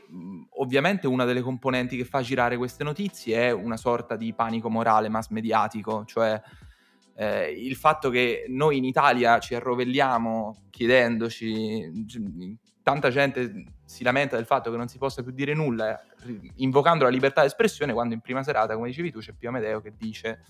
ovviamente una delle componenti che fa girare queste notizie è una sorta di panico morale mass mediatico, cioè eh, il fatto che noi in Italia ci arrovelliamo chiedendoci, tanta gente si lamenta del fatto che non si possa più dire nulla, invocando la libertà di espressione, quando in prima serata, come dicevi tu, c'è Pio Amedeo che dice,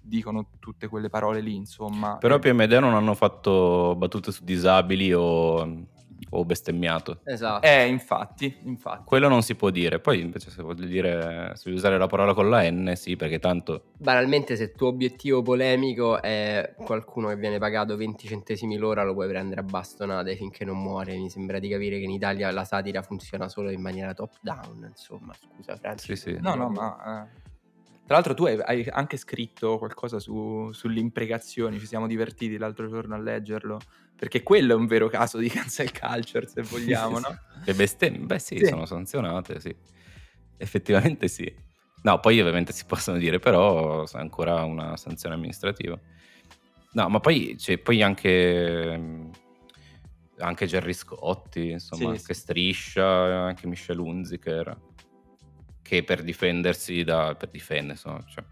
dicono tutte quelle parole lì, insomma. Però Pio Amedeo non hanno fatto battute su disabili o o bestemmiato. Esatto. Eh, infatti, infatti. Quello non si può dire. Poi invece se voglio dire, se vuoi usare la parola con la N, sì, perché tanto... Banalmente se il tuo obiettivo polemico è qualcuno che viene pagato 20 centesimi l'ora, lo puoi prendere a bastonate finché non muore. Mi sembra di capire che in Italia la satira funziona solo in maniera top down, insomma. Scusa Francis. Sì, sì. No, no, ma... Eh. Tra l'altro tu hai, anche scritto qualcosa su, sulle imprecazioni, ci siamo divertiti l'altro giorno a leggerlo perché quello è un vero caso di cancel culture, se vogliamo, no? Le bestemmie, beh sì, sì, sono sanzionate, sì. Effettivamente sì. No, poi ovviamente si possono dire, però è ancora una sanzione amministrativa. No, ma poi, cioè, poi anche, anche Gerry Scotti, insomma, Sì, anche sì. Striscia, anche Michel Hunziker, che per difendersi da... per difendere, insomma, cioè,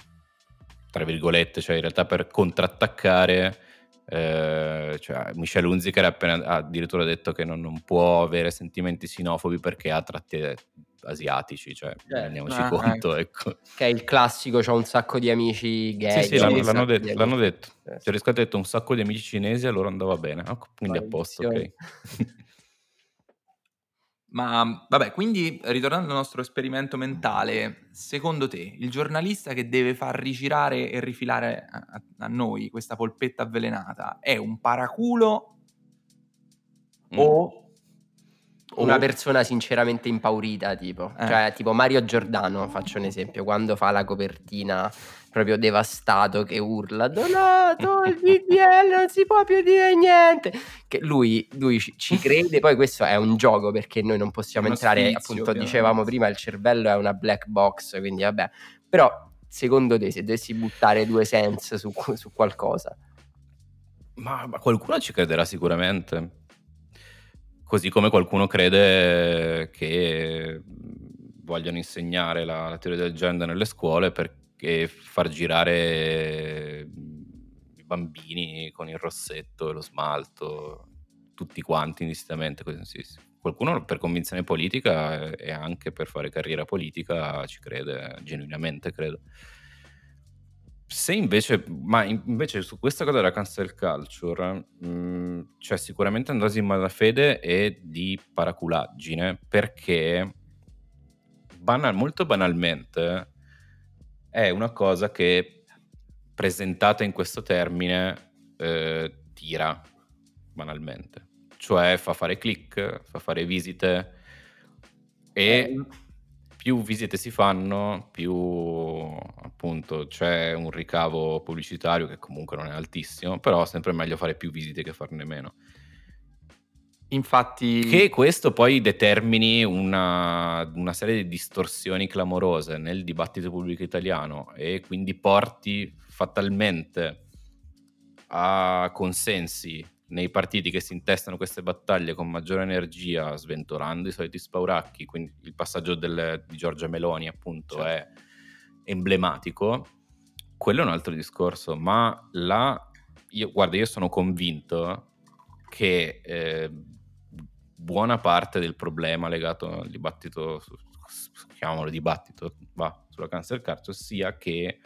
tra virgolette, cioè in realtà per contrattaccare, eh, cioè Michel Hunziker ha, appena, ha addirittura detto che non, non può avere sentimenti sinofobi perché ha tratti asiatici, cioè Certo. rendiamoci Ah, conto, ecco. Che è il classico, c'ho un sacco di amici gay. Sì, sì, l'hanno, l'hanno detto, di l'hanno amici- detto. Eh, Cioè, ha detto un sacco di amici cinesi e allora andava bene. Ah, quindi a posto, ok. Ma vabbè, quindi ritornando al nostro esperimento mentale, secondo te il giornalista che deve far rigirare e rifilare a, a- noi questa polpetta avvelenata è un paraculo Mm. o Una persona sinceramente impaurita, tipo. Eh. Cioè, tipo Mario Giordano, faccio un esempio, quando fa la copertina proprio devastato che urla Donato, il BBL non si può più dire niente. Che lui, lui ci, ci crede, poi questo è un gioco perché noi non possiamo entrare, sfizio, appunto, ovviamente. dicevamo prima, il cervello è una black box, quindi vabbè. Però, secondo te, se dovessi buttare due sense su, su qualcosa, Ma, ma qualcuno ci crederà sicuramente. Così come qualcuno crede che vogliono insegnare la, la teoria del gender nelle scuole perché far girare mh, i bambini con il rossetto e lo smalto, tutti quanti indistintamente. Qualcuno per convinzione politica e anche per fare carriera politica ci crede, genuinamente credo. Se invece, ma in- invece su questa cosa della cancel culture, mh, c'è sicuramente andrsi in malafede e di paraculaggine, perché banal- molto banalmente è una cosa che presentata in questo termine eh, tira banalmente, cioè fa fare click, fa fare visite e Eh, più visite si fanno, più appunto c'è un ricavo pubblicitario che comunque non è altissimo, però è sempre meglio fare più visite che farne meno. Infatti Che questo poi determini una, una serie di distorsioni clamorose nel dibattito pubblico italiano e quindi porti fatalmente a consensi nei partiti che si intestano queste battaglie con maggiore energia, sventolando i soliti spauracchi, quindi il passaggio del- di Giorgia Meloni appunto Certo. è emblematico, quello è un altro discorso, ma la, io, guarda, io sono convinto che eh, buona parte del problema legato al dibattito, chiamiamolo dibattito, va, sulla cancel culture, sia che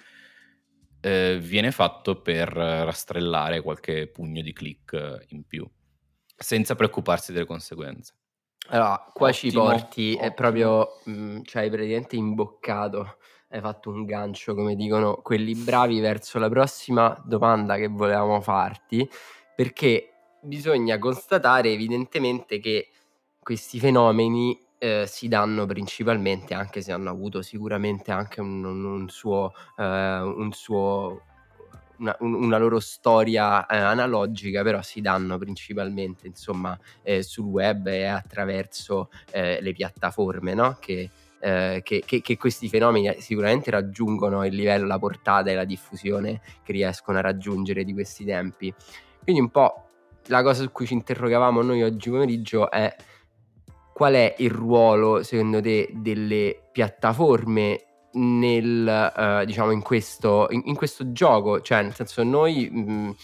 eh, viene fatto per rastrellare qualche pugno di click in più, senza preoccuparsi delle conseguenze. Allora, qua ci Ottimo, porti, è ottimo. proprio, mh, cioè hai praticamente imboccato, hai fatto un gancio, come dicono quelli bravi, verso la prossima domanda che volevamo farti, perché bisogna constatare evidentemente che questi fenomeni eh, si danno principalmente, anche se hanno avuto sicuramente anche un, un- un suo, eh, un suo una, un- una loro storia eh, analogica, però si danno principalmente, insomma, eh, sul web e attraverso eh, le piattaforme, no? Che, eh, che, che- che questi fenomeni sicuramente raggiungono il livello, la portata e la diffusione che riescono a raggiungere di questi tempi. Quindi un po' la cosa su cui ci interrogavamo noi oggi pomeriggio è qual è il ruolo, secondo te, delle piattaforme nel, eh, diciamo, in questo, in, in questo gioco? Cioè, nel senso, noi mh,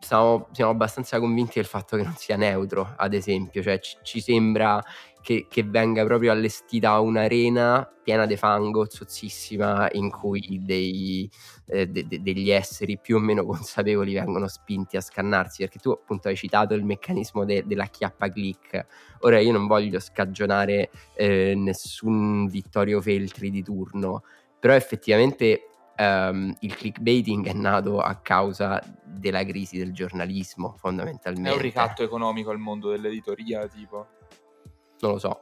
siamo, siamo abbastanza convinti del fatto che non sia neutro, ad esempio, cioè ci, ci sembra che, che venga proprio allestita un'arena piena di fango, zozzissima, in cui dei, eh, de- de- degli esseri più o meno consapevoli vengono spinti a scannarsi, perché tu appunto hai citato il meccanismo de- della chiappa click. Ora io non voglio scagionare eh, nessun Vittorio Feltri di turno, però effettivamente ehm, il clickbaiting è nato a causa della crisi del giornalismo, fondamentalmente. È un ricatto economico al mondo dell'editoria, tipo. Non lo so.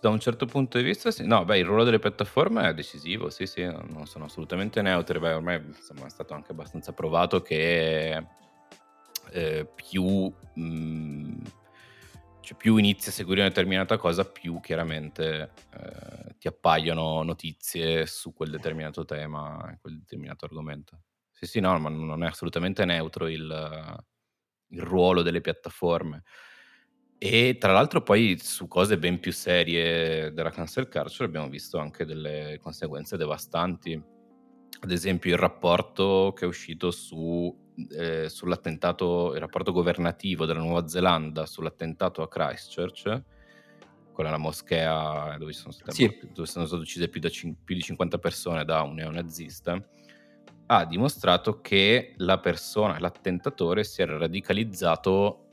Da un certo punto di vista, sì. No, beh, il ruolo delle piattaforme è decisivo, sì, sì, non sono assolutamente neutre. Beh, ormai insomma, è stato anche abbastanza provato che eh, più, mh, cioè, più inizi a seguire una determinata cosa, più chiaramente eh, ti appaiono notizie su quel determinato tema, quel determinato argomento. Sì, sì, no, ma non è assolutamente neutro il, il ruolo delle piattaforme. E tra l'altro poi su cose ben più serie della cancel culture abbiamo visto anche delle conseguenze devastanti. Ad esempio il rapporto che è uscito su, eh, sull'attentato, il rapporto governativo della Nuova Zelanda sull'attentato a Christchurch, quella la moschea dove sono state, Sì. dove sono state uccise più, cin- più di 50 persone da un neonazista, ha dimostrato che la persona, l'attentatore, si era radicalizzato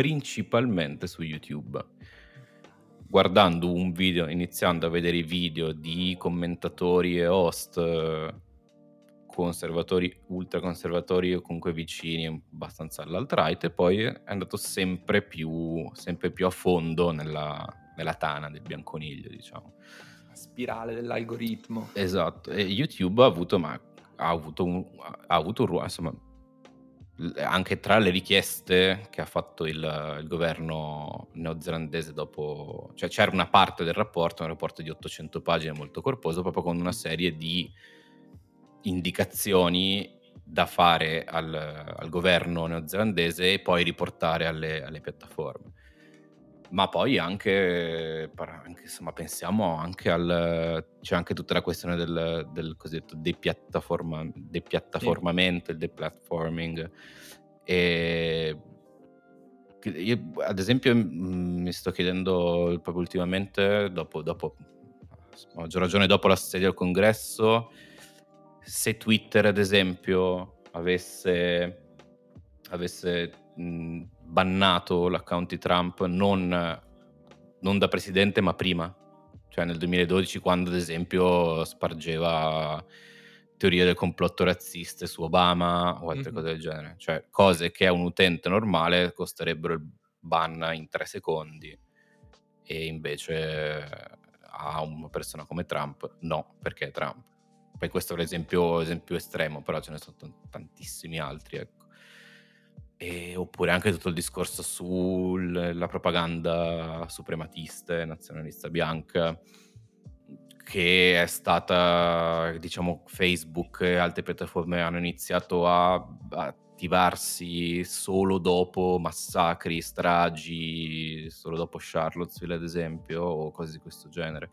principalmente su YouTube. Guardando un video, iniziando a vedere i video di commentatori e host conservatori, ultraconservatori o comunque vicini abbastanza all'alt-right e poi è andato sempre più, sempre più a fondo nella, nella tana del bianconiglio, diciamo. La spirale dell'algoritmo. Esatto, e YouTube ha avuto, ma, ha avuto, un, ha avuto un ruolo, insomma, anche tra le richieste che ha fatto il, il governo neozelandese dopo, cioè c'era una parte del rapporto, un rapporto di 800 pagine molto corposo, proprio con una serie di indicazioni da fare al, al governo neozelandese e poi riportare alle, alle piattaforme ma poi anche, anche, insomma, pensiamo anche al c'è anche tutta la questione del, del cosiddetto depiattaforma, depiattaformamento, il deplatforming. E io, ad esempio mi sto chiedendo proprio ultimamente dopo, dopo maggior ragione dopo la sedia del congresso se Twitter ad esempio avesse avesse mh, bannato l'account di Trump non, non da presidente ma prima, cioè nel 2012 quando ad esempio spargeva teorie del complotto razziste su Obama o altre Mhm. cose del genere, cioè cose che a un utente normale costerebbero il ban in tre secondi e invece a una persona come Trump no, perché è Trump. Poi questo è l'esempio, l'esempio estremo, però ce ne sono t- tantissimi altri, ecco. E- oppure anche tutto il discorso sulla propaganda suprematista e nazionalista bianca che è stata, diciamo, Facebook e altre piattaforme hanno iniziato a a attivarsi solo dopo massacri, stragi, solo dopo Charlottesville ad esempio, o cose di questo genere.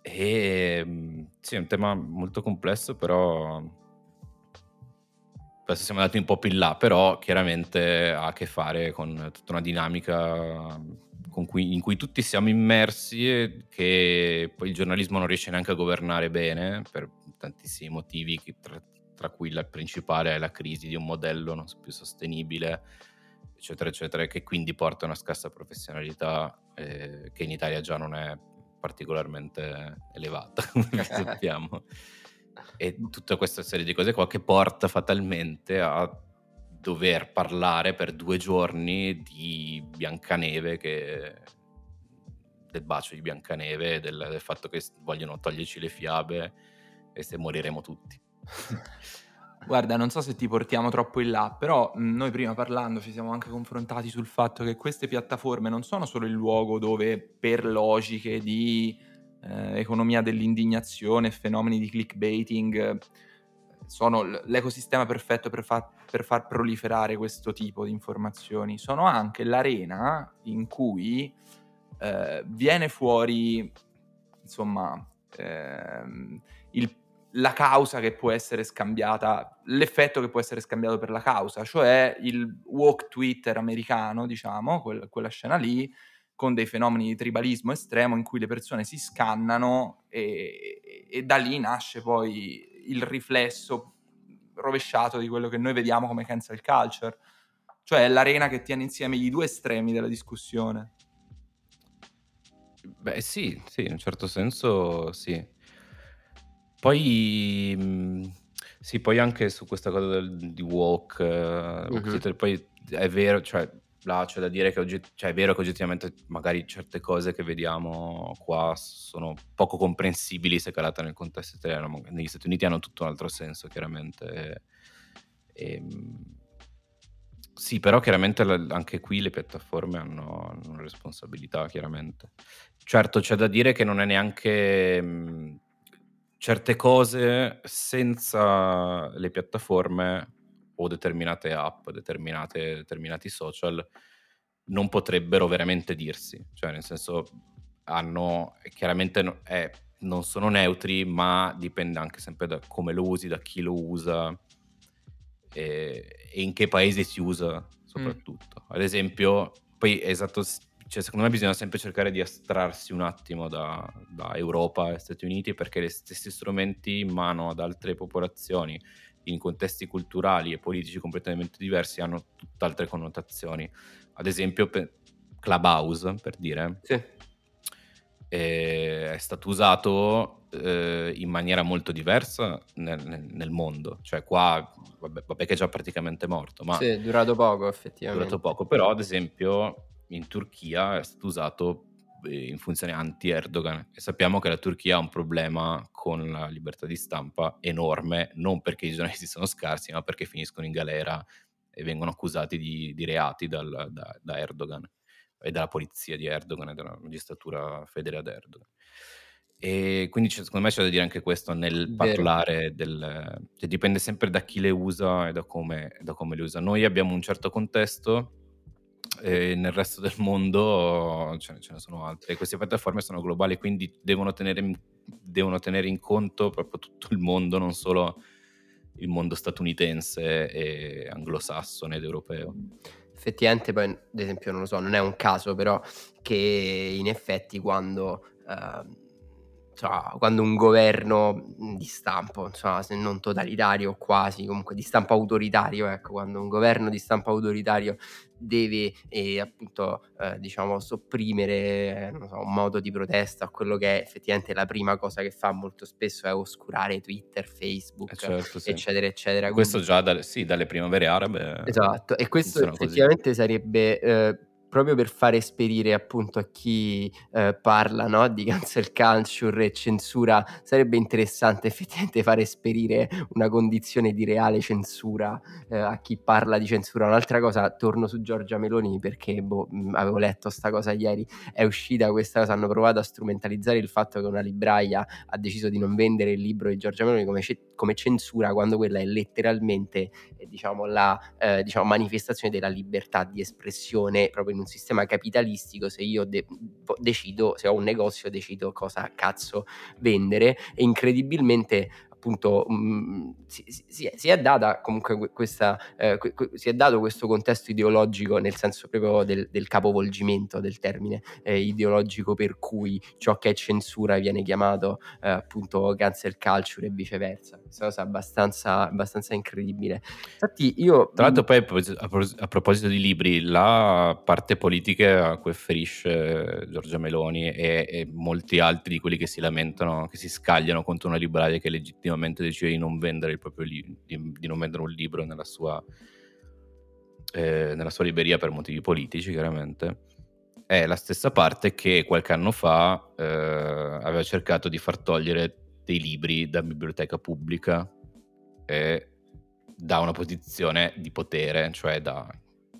E mm, sì, è un tema molto complesso, però adesso siamo andati un po' più in là, però chiaramente ha a che fare con tutta una dinamica con cui- in cui tutti siamo immersi e che poi il giornalismo non riesce neanche a governare bene per tantissimi motivi, tra, tra cui il principale è la crisi di un modello non più sostenibile, eccetera, eccetera, che quindi porta a una scarsa professionalità eh, che in Italia già non è particolarmente elevata, come sappiamo. E tutta questa serie di cose qua che porta fatalmente a dover parlare per due giorni di Biancaneve che del bacio di Biancaneve del, del fatto che vogliono toglierci le fiabe e se moriremo tutti. Guarda, non so se ti portiamo troppo in là, però noi prima parlando ci siamo anche confrontati sul fatto che queste piattaforme non sono solo il luogo dove per logiche di eh, economia dell'indignazione, fenomeni di clickbaiting, eh, sono l'ecosistema perfetto per, fa- per far proliferare questo tipo di informazioni, sono anche l'arena in cui eh, viene fuori, insomma, ehm, il la causa che può essere scambiata, l'effetto che può essere scambiato per la causa, cioè il walk Twitter americano, diciamo, quel- quella scena lì, con dei fenomeni di tribalismo estremo in cui le persone si scannano e, e da lì nasce poi il riflesso rovesciato di quello che noi vediamo come cancel culture, cioè è l'arena che tiene insieme i due estremi della discussione. Beh, sì, sì, in un certo senso sì. Poi, sì, poi anche su questa cosa del, di walk, Mhm. Twitter, poi è vero, cioè, là c'è da dire che ogget- cioè, è vero che oggettivamente magari certe cose che vediamo qua sono poco comprensibili se calate nel contesto italiano, negli Stati Uniti hanno tutto un altro senso, chiaramente. E, e, mh, sì, però chiaramente anche qui le piattaforme hanno, hanno responsabilità, chiaramente. Certo, c'è da dire che non è neanche... mh, certe cose senza le piattaforme o determinate app, determinate, determinati social non potrebbero veramente dirsi, cioè nel senso hanno chiaramente è, non sono neutri, ma dipende anche sempre da come lo usi, da chi lo usa e, e in che paese si usa soprattutto. Mm. Ad esempio, poi esatto, cioè, secondo me bisogna sempre cercare di astrarsi un attimo da, da Europa e Stati Uniti perché gli stessi strumenti in mano ad altre popolazioni in contesti culturali e politici completamente diversi hanno tutt'altre connotazioni. Ad esempio, per Clubhouse, per dire, sì. è stato usato eh, in maniera molto diversa nel, nel, mondo. Cioè, qua, vabbè, vabbè, che è già praticamente morto, ma... Sì, è durato poco, effettivamente. È durato poco, però, ad esempio, in Turchia è stato usato eh, in funzione anti-Erdogan e sappiamo che la Turchia ha un problema con la libertà di stampa enorme, non perché i giornalisti sono scarsi, ma perché finiscono in galera e vengono accusati di, di reati dal, da, da, Erdogan e dalla polizia di Erdogan e dalla magistratura fedele ad Erdogan. E quindi secondo me c'è da dire anche questo nel parlare del... Cioè dipende sempre da chi le usa e da come, da come le usa. Noi abbiamo un certo contesto e nel resto del mondo ce ne, ce ne sono altre. Queste piattaforme sono globali, quindi devono tenere, devono tenere in conto proprio tutto il mondo, non solo il mondo statunitense e anglosassone ed europeo. Effettivamente, poi, ad esempio, non lo so, non è un caso, però che in effetti quando. Uh, insomma, quando un governo di stampo, insomma, se non totalitario quasi, comunque di stampo autoritario, ecco, quando un governo di stampo autoritario deve eh, appunto eh, diciamo sopprimere so, un modo di protesta quello che è effettivamente la prima cosa che fa molto spesso è oscurare Twitter, Facebook eh certo, sì. eccetera eccetera questo Quindi... già dalle, sì, dalle primavere arabe esatto e questo effettivamente così. sarebbe eh, proprio per far esperire appunto a chi eh, parla no, di cancel culture e censura, sarebbe interessante effettivamente far esperire una condizione di reale censura eh, a chi parla di censura. Un'altra cosa, torno su Giorgia Meloni perché boh, avevo letto sta cosa ieri, è uscita questa cosa, hanno provato a strumentalizzare il fatto che una libraia ha deciso di non vendere il libro di Giorgia Meloni come, come censura quando quella è letteralmente eh, diciamo, la eh, diciamo, manifestazione della libertà di espressione proprio in un sistema capitalistico, se io de- decido, se ho un negozio, decido cosa cazzo vendere. E incredibilmente appunto mh, mm, si, si, si, è data comunque questa, eh, si è dato questo contesto ideologico nel senso proprio del, del capovolgimento del termine eh, ideologico per cui ciò che è censura viene chiamato eh, appunto cancel culture e viceversa. Questa cosa è abbastanza, abbastanza incredibile. Infatti io... Tra l'altro poi a proposito di libri, la parte politica a cui afferisce Giorgia Meloni e, e molti altri di quelli che si lamentano, che si scagliano contro una libraria che legittimamente effettivamente decide di non vendere il proprio li- di, di non vendere un libro nella sua, eh, nella sua libreria per motivi politici, chiaramente, è la stessa parte che qualche anno fa eh, aveva cercato di far togliere dei libri da biblioteca pubblica e da una posizione di potere, cioè da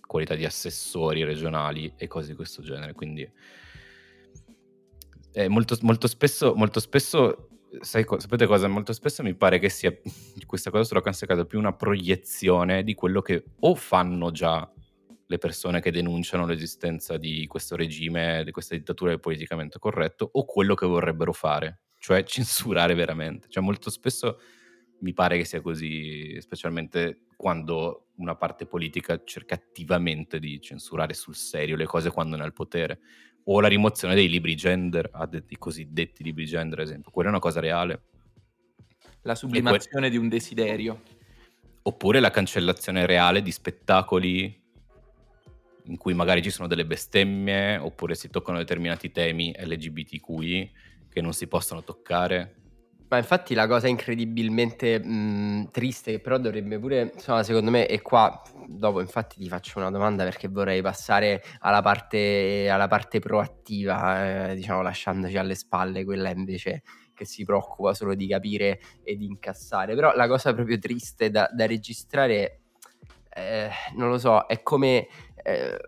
qualità di assessori regionali e cose di questo genere. Quindi eh, molto, molto, spesso, molto spesso sai, sapete cosa? Molto spesso mi pare che sia questa cosa sulla Cancel più una proiezione di quello che o fanno già le persone che denunciano l'esistenza di questo regime, di questa dittatura del politicamente corretto, o quello che vorrebbero fare, cioè censurare veramente. Cioè molto spesso mi pare che sia così, specialmente quando una parte politica cerca attivamente di censurare sul serio le cose quando è nel potere o la rimozione dei libri gender, i cosiddetti libri gender, ad esempio. Quella è una cosa reale. La sublimazione que- di un desiderio. Oppure la cancellazione reale di spettacoli in cui magari ci sono delle bestemmie, oppure si toccano determinati temi LGBTQI che non si possono toccare. Ma infatti la cosa incredibilmente mh, triste, che però dovrebbe pure, insomma, secondo me, e qua dopo infatti ti faccio una domanda perché vorrei passare alla parte, alla parte proattiva, eh, diciamo lasciandoci alle spalle quella invece che si preoccupa solo di capire e di incassare. Però la cosa proprio triste da, da registrare, eh, non lo so, è come... Eh,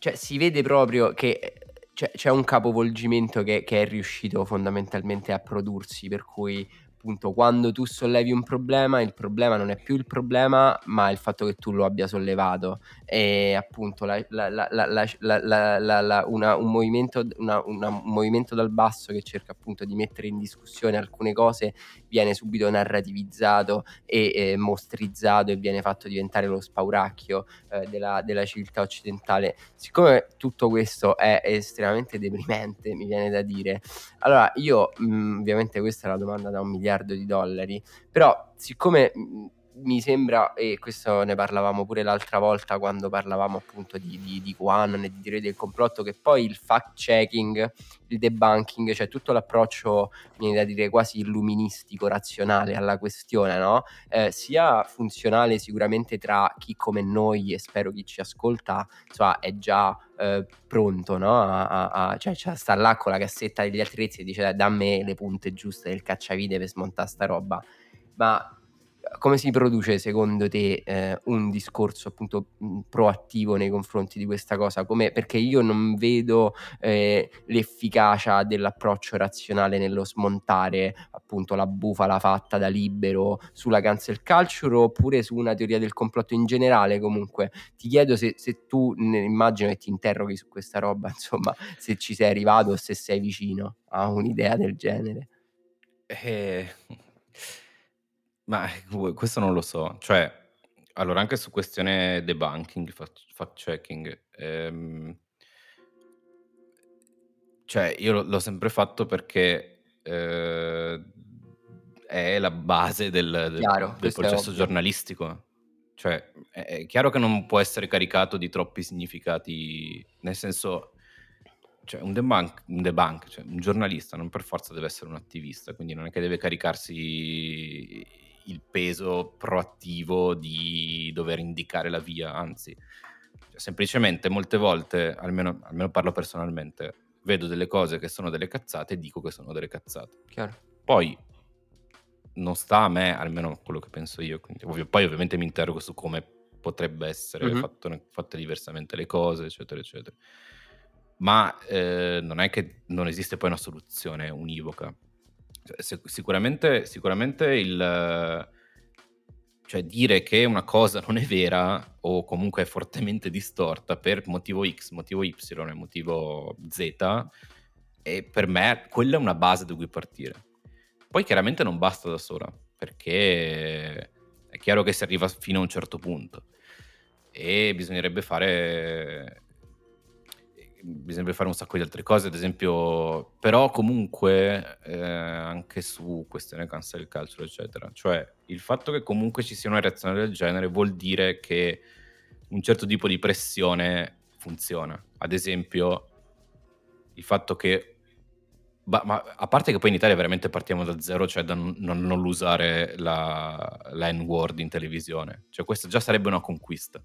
cioè si vede proprio che c'è, c'è un capovolgimento che, che, è riuscito fondamentalmente a prodursi, per cui appunto quando tu sollevi un problema, il problema non è più il problema, ma il fatto che tu lo abbia sollevato. E appunto la, la, la, una, un, movimento, una, una, un movimento dal basso che cerca appunto di mettere in discussione alcune cose viene subito narrativizzato e eh, mostrizzato e viene fatto diventare lo spauracchio eh, della, della civiltà occidentale. Siccome tutto questo è estremamente deprimente, mi viene da dire, allora io mh, mm, ovviamente questa è la domanda da un miliardo di dollari, però siccome... Mh, mm, mi sembra, e questo ne parlavamo pure l'altra volta quando parlavamo appunto di, di, di QAnon e di teorie del complotto, che poi il fact checking, il debunking, cioè tutto l'approccio, viene da dire, quasi illuministico, razionale alla questione, no? Eh, sia funzionale sicuramente tra chi come noi e spero chi ci ascolta, insomma, è già eh, pronto, no? A, a, a, cioè, cioè, sta là con la cassetta degli attrezzi e dice da me le punte giuste del cacciavite per smontare sta roba. Ma come si produce secondo te eh, un discorso appunto proattivo nei confronti di questa cosa? Come, perché io non vedo eh, l'efficacia dell'approccio razionale nello smontare appunto la bufala fatta da libero sulla cancel culture oppure su una teoria del complotto in generale comunque ti chiedo se, se tu immagino che ti interroghi su questa roba insomma se ci sei arrivato o se sei vicino a un'idea del genere eh ma eh, questo non lo so. Cioè, allora anche su questione debunking, fact fact checking, ehm cioè io l'ho l'ho sempre fatto perché, ehm, è la base del del Chiaro, del processo ovvio. giornalistico. Cioè, è è chiaro che non può essere caricato di troppi significati, nel senso cioè un debunk un debunk, cioè un giornalista non per forza deve essere un attivista, quindi non è che deve caricarsi il peso proattivo di dover indicare la via, anzi, cioè, semplicemente molte volte, almeno, almeno, parlo personalmente, vedo delle cose che sono delle cazzate e dico che sono delle cazzate. Chiaro. Poi non sta a me, almeno quello che penso io, quindi, ovvio, poi ovviamente mi interrogo su come potrebbe essere mm-hmm. fatto, fatte diversamente le cose, eccetera, eccetera. Ma eh, non è che non esiste poi una soluzione univoca sicuramente, sicuramente il cioè dire che una cosa non è vera o comunque è fortemente distorta per motivo X, motivo Y e motivo Z, e per me quella è una base da cui partire. Poi chiaramente non basta da sola, perché è chiaro che si arriva fino a un certo punto e bisognerebbe fare bisognerebbe fare un sacco di altre cose, ad esempio, però comunque eh, anche su questione cancel culture, eccetera. Cioè, il fatto che comunque ci sia una reazione del genere vuol dire che un certo tipo di pressione funziona. Ad esempio, il fatto che ma, ma, a parte che poi in Italia veramente partiamo da zero, cioè da non, non usare la, la N-word in televisione. Cioè, questa già sarebbe una conquista.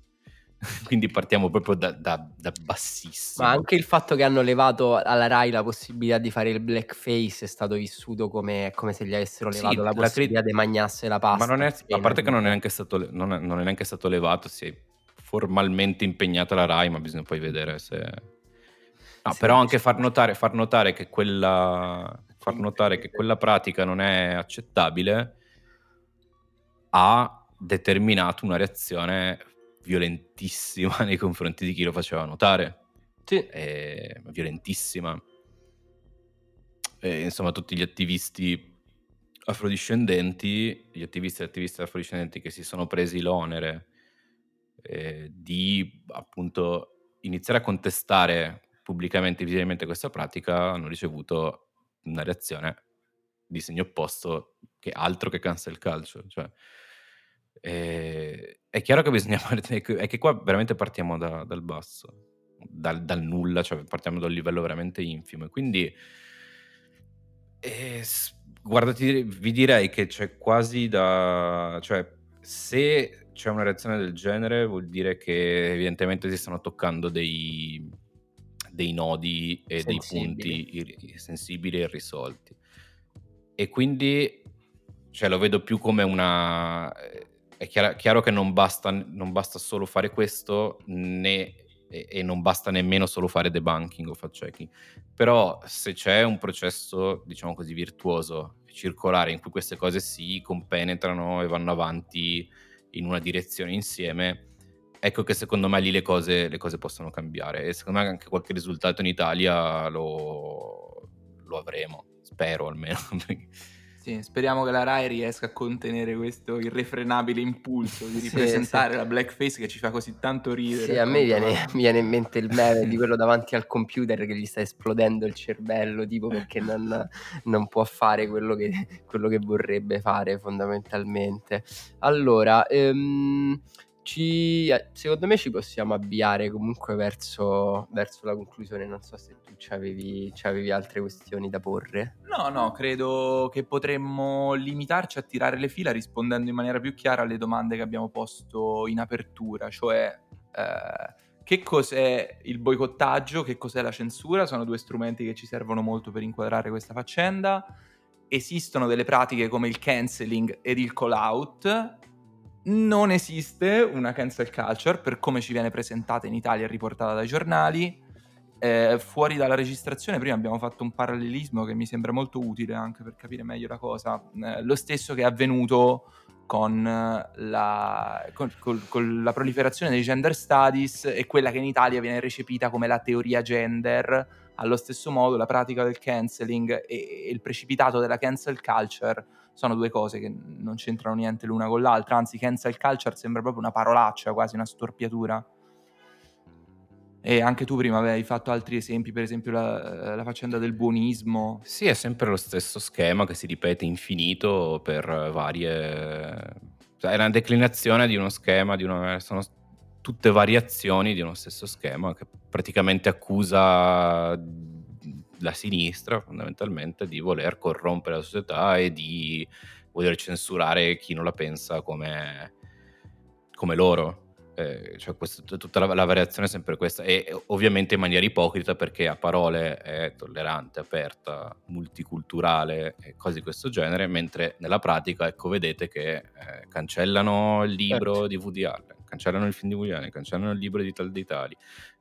Quindi partiamo proprio da, da, da, bassissimo. Ma anche il fatto che hanno levato alla Rai la possibilità di fare il blackface è stato vissuto come, come se gli avessero levato sì, la possibilità la... di mangiarsi la pasta. Ma non è, a parte che non è, neanche stato, non, è, non è neanche stato levato, si è formalmente impegnata la Rai, ma bisogna poi vedere se... No, sì, però anche far notare, far notare, che quella, far notare che quella pratica non è accettabile ha determinato una reazione violentissima nei confronti di chi lo faceva notare. Sì. E, violentissima. E, insomma, tutti gli attivisti afrodiscendenti, gli attivisti e attiviste afrodiscendenti che si sono presi l'onere eh, di appunto iniziare a contestare pubblicamente e visibilmente questa pratica hanno ricevuto una reazione di segno opposto che altro che cancel culture. Cioè, eh, è chiaro che bisogna partire, è che qua veramente partiamo da, dal basso, dal, dal, nulla, cioè partiamo da un livello veramente infimo. E quindi, eh, guardati, vi direi che c'è quasi da... cioè, se c'è una reazione del genere vuol dire che evidentemente si stanno toccando dei, dei nodi e sensibili. dei punti sensibili e irrisolti. E quindi cioè, lo vedo più come una è chiaro, chiaro che non basta, non basta, solo fare questo, né e, e non basta nemmeno solo fare debunking o fact-checking. Però se c'è un processo, diciamo così, virtuoso, circolare, in cui queste cose si compenetrano e vanno avanti in una direzione insieme, ecco che secondo me lì le cose, le cose possono cambiare e secondo me anche qualche risultato in Italia lo, lo avremo, spero almeno. Sì, speriamo che la Rai riesca a contenere questo irrefrenabile impulso di ripresentare sì, sì. la blackface che ci fa così tanto ridere. Sì, a me viene, viene, in mente il meme di quello davanti al computer che gli sta esplodendo il cervello, tipo perché non, non può fare quello che, quello che, vorrebbe fare fondamentalmente. Allora, ehm, ci, secondo me ci possiamo avviare comunque verso, verso la conclusione. Non so se tu avevi, avevi altre questioni da porre. No, no, credo che potremmo limitarci a tirare le fila rispondendo in maniera più chiara alle domande che abbiamo posto in apertura, cioè eh, che cos'è il boicottaggio, che cos'è la censura, sono due strumenti che ci servono molto per inquadrare questa faccenda. Esistono delle pratiche come il canceling ed il call out non esiste una cancel culture per come ci viene presentata in Italia e riportata dai giornali. Eh, fuori dalla registrazione, prima abbiamo fatto un parallelismo che mi sembra molto utile anche per capire meglio la cosa. Eh, lo stesso che è avvenuto con la, con, con, con la, proliferazione dei gender studies e quella che in Italia viene recepita come la teoria gender. Allo stesso modo, la pratica del cancelling e, e il precipitato della cancel culture sono due cose che non c'entrano niente l'una con l'altra, anzi cancel culture sembra proprio una parolaccia, quasi una storpiatura. E anche tu prima avevi fatto altri esempi, per esempio la, la, faccenda del buonismo. Sì, è sempre lo stesso schema che si ripete infinito per varie... Cioè, è una declinazione di uno schema, di una... sono tutte variazioni di uno stesso schema che praticamente accusa la sinistra fondamentalmente di voler corrompere la società e di voler censurare chi non la pensa come, come loro. Eh, cioè questo, tutta la, la, variazione è sempre questa e ovviamente in maniera ipocrita perché a parole è tollerante, aperta, multiculturale e cose di questo genere, mentre nella pratica ecco vedete che eh, cancellano il libro certo. di Woody Allen cancellano il film di Allen, cancellano il libro di Tal dei Tali,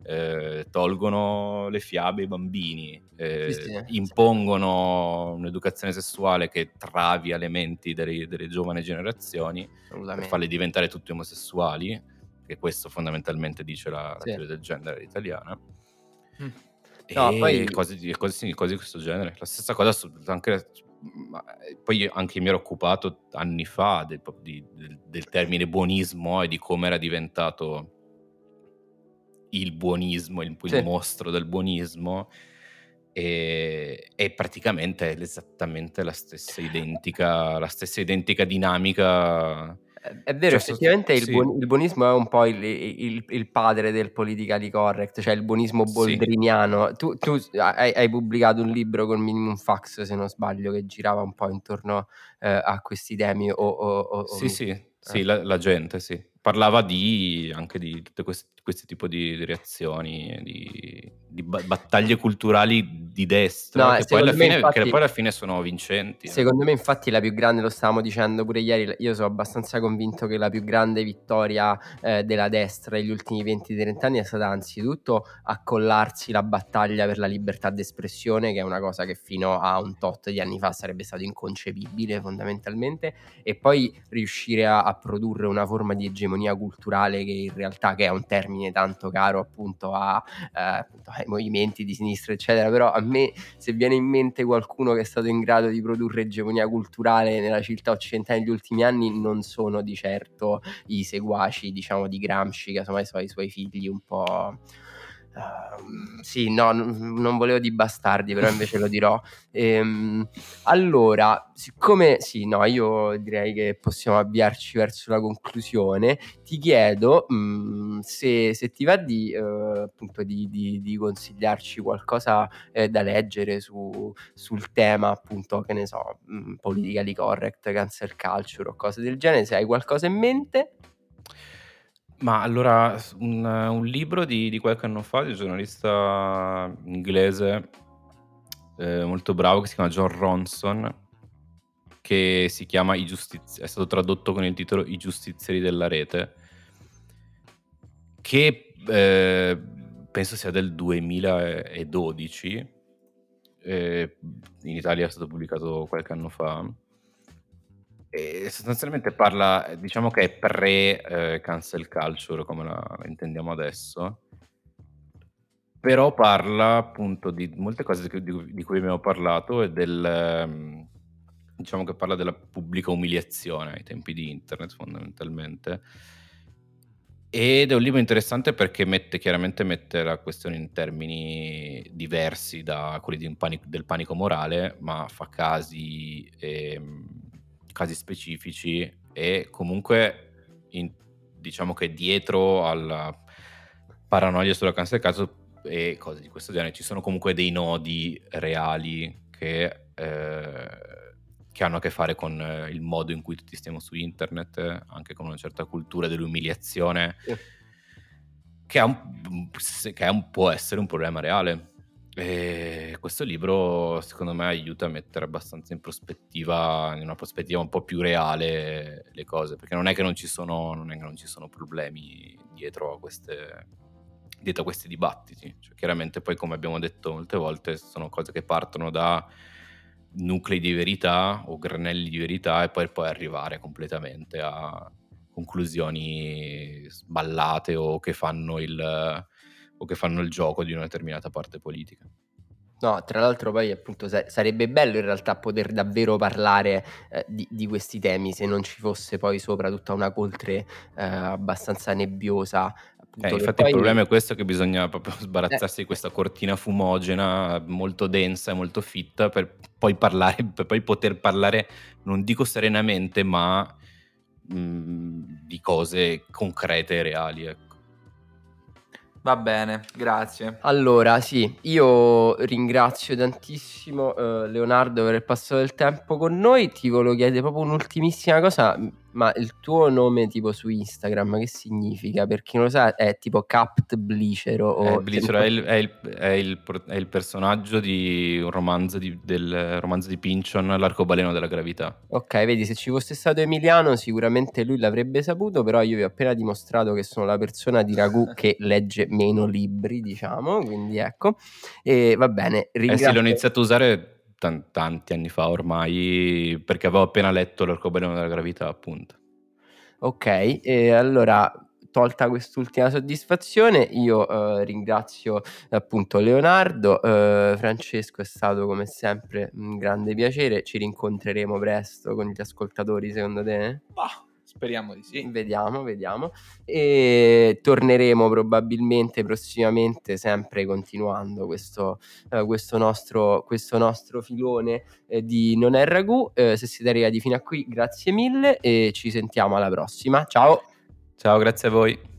eh, tolgono le fiabe ai bambini, eh, sì, sì, impongono sì. un'educazione sessuale che travia le menti delle, delle giovani generazioni per farle diventare tutti omosessuali, che questo fondamentalmente dice la, teoria del genere italiana. Mm. No, poi... cose, cose, cose, di questo genere. La stessa cosa anche poi anche mi ero occupato anni fa del, di, del, del termine buonismo e di come era diventato il buonismo, il, il sì. mostro del buonismo. E, e, praticamente è esattamente la stessa identica, la stessa identica dinamica è vero, cioè, effettivamente il, buon, il, buonismo è un po' il, il, il, padre del politically correct, cioè il buonismo boldriniano. Sì. Tu, tu hai, hai, pubblicato un libro con Minimum Fax, se non sbaglio, che girava un po' intorno eh, a questi temi. O, o, o, sì, sì, eh. sì la, la, gente, sì. Parlava di, anche di tutti questi, questi tipi di, reazioni, di, di battaglie culturali di destra, no, che, poi fine, infatti, che, poi alla fine, sono vincenti. Eh. Secondo me infatti la più grande, lo stavamo dicendo pure ieri, io sono abbastanza convinto che la più grande vittoria eh, della destra negli ultimi 20-30 anni è stata anzitutto accollarsi la battaglia per la libertà d'espressione, che è una cosa che fino a un tot di anni fa sarebbe stato inconcepibile fondamentalmente, e poi riuscire a, a produrre una forma di egemonia culturale che in realtà che è un termine tanto caro appunto a, eh, appunto ai movimenti di sinistra eccetera, però a me se viene in mente qualcuno che è stato in grado di produrre egemonia culturale nella civiltà occidentale negli ultimi anni non sono di certo i seguaci diciamo di Gramsci, che sono i suoi figli un po' Sì, no, n- non volevo di bastardi, però invece lo dirò. Ehm, allora, siccome sì, no, io direi che possiamo avviarci verso la conclusione. Ti chiedo mh, mm, se, se, ti va di, uh, appunto di, di, di, consigliarci qualcosa eh, da leggere su, sul tema, appunto, che ne so, mh, mm, politically correct, cancel culture o cose del genere. Se hai qualcosa in mente. Ma allora, un, un libro di, di qualche anno fa di un giornalista inglese eh, molto bravo che si chiama John Ronson, che si chiama I Giustizi- è stato tradotto con il titolo I giustizieri della rete, che eh, penso sia del 2012, eh, in Italia è stato pubblicato qualche anno fa. Sostanzialmente parla, diciamo che è pre-cancel culture come la intendiamo adesso, però parla appunto di molte cose di, cui abbiamo parlato e del, ehm, diciamo che parla della pubblica umiliazione ai tempi di internet fondamentalmente. Ed è un libro interessante perché mette, chiaramente mette la questione in termini diversi da quelli panico, del panico morale, ma fa casi, eh, casi specifici e comunque in, diciamo che dietro alla paranoia sulla cancel caso e cose di questo genere ci sono comunque dei nodi reali che eh, che hanno a che fare con eh, il modo in cui tutti stiamo su internet, anche con una certa cultura dell'umiliazione, sì. che, un, che un, può essere un problema reale. E questo libro, secondo me, aiuta a mettere abbastanza in prospettiva, in una prospettiva un po' più reale, le cose, perché non è che non ci sono, non non ci sono problemi dietro a, queste, dietro a questi dibattiti. Cioè, chiaramente, poi, come abbiamo detto molte volte, sono cose che partono da nuclei di verità o granelli di verità e poi, poi arrivare completamente a conclusioni sballate o che fanno il, o che fanno il gioco di una determinata parte politica. No, tra l'altro poi appunto sarebbe bello in realtà poter davvero parlare eh, di, di, questi temi se non ci fosse poi sopra tutta una coltre eh, abbastanza nebbiosa eh, infatti il problema è questo che bisogna proprio sbarazzarsi eh. di questa cortina fumogena molto densa e molto fitta per poi parlare, per poi poter parlare, non dico serenamente, ma mh, mm, di cose concrete e reali. Ecco. Va bene, grazie. Allora, sì, io ringrazio tantissimo uh, Leonardo per il passato del tempo con noi. Ti volevo chiedere proprio un'ultimissima cosa. Ma il tuo nome tipo su Instagram che significa? Per chi non lo sa è tipo Capt Blicero o... Eh, Blicero è il, è, il, è, il, è il, personaggio di un romanzo di, del romanzo di Pinchon, L'arcobaleno della gravità. Ok, vedi, se ci fosse stato Emiliano sicuramente lui l'avrebbe saputo, però io vi ho appena dimostrato che sono la persona di Ragù che legge meno libri, diciamo, quindi ecco. E va bene, ringrazio... Eh sì, l'ho iniziato a usare tanti anni fa ormai, perché avevo appena letto L'arcobaleno della gravità, appunto. Ok, e allora tolta quest'ultima soddisfazione, io eh, ringrazio appunto Leonardo, eh, Francesco è stato come sempre un grande piacere, ci rincontreremo presto con gli ascoltatori secondo te? Bah Speriamo di sì. Vediamo, vediamo. E torneremo probabilmente prossimamente, sempre continuando questo, uh, questo, nostro, questo nostro, filone eh, di Non è ragù. Eh, se siete arrivati fino a qui, grazie mille e ci sentiamo alla prossima. Ciao. Ciao, grazie a voi.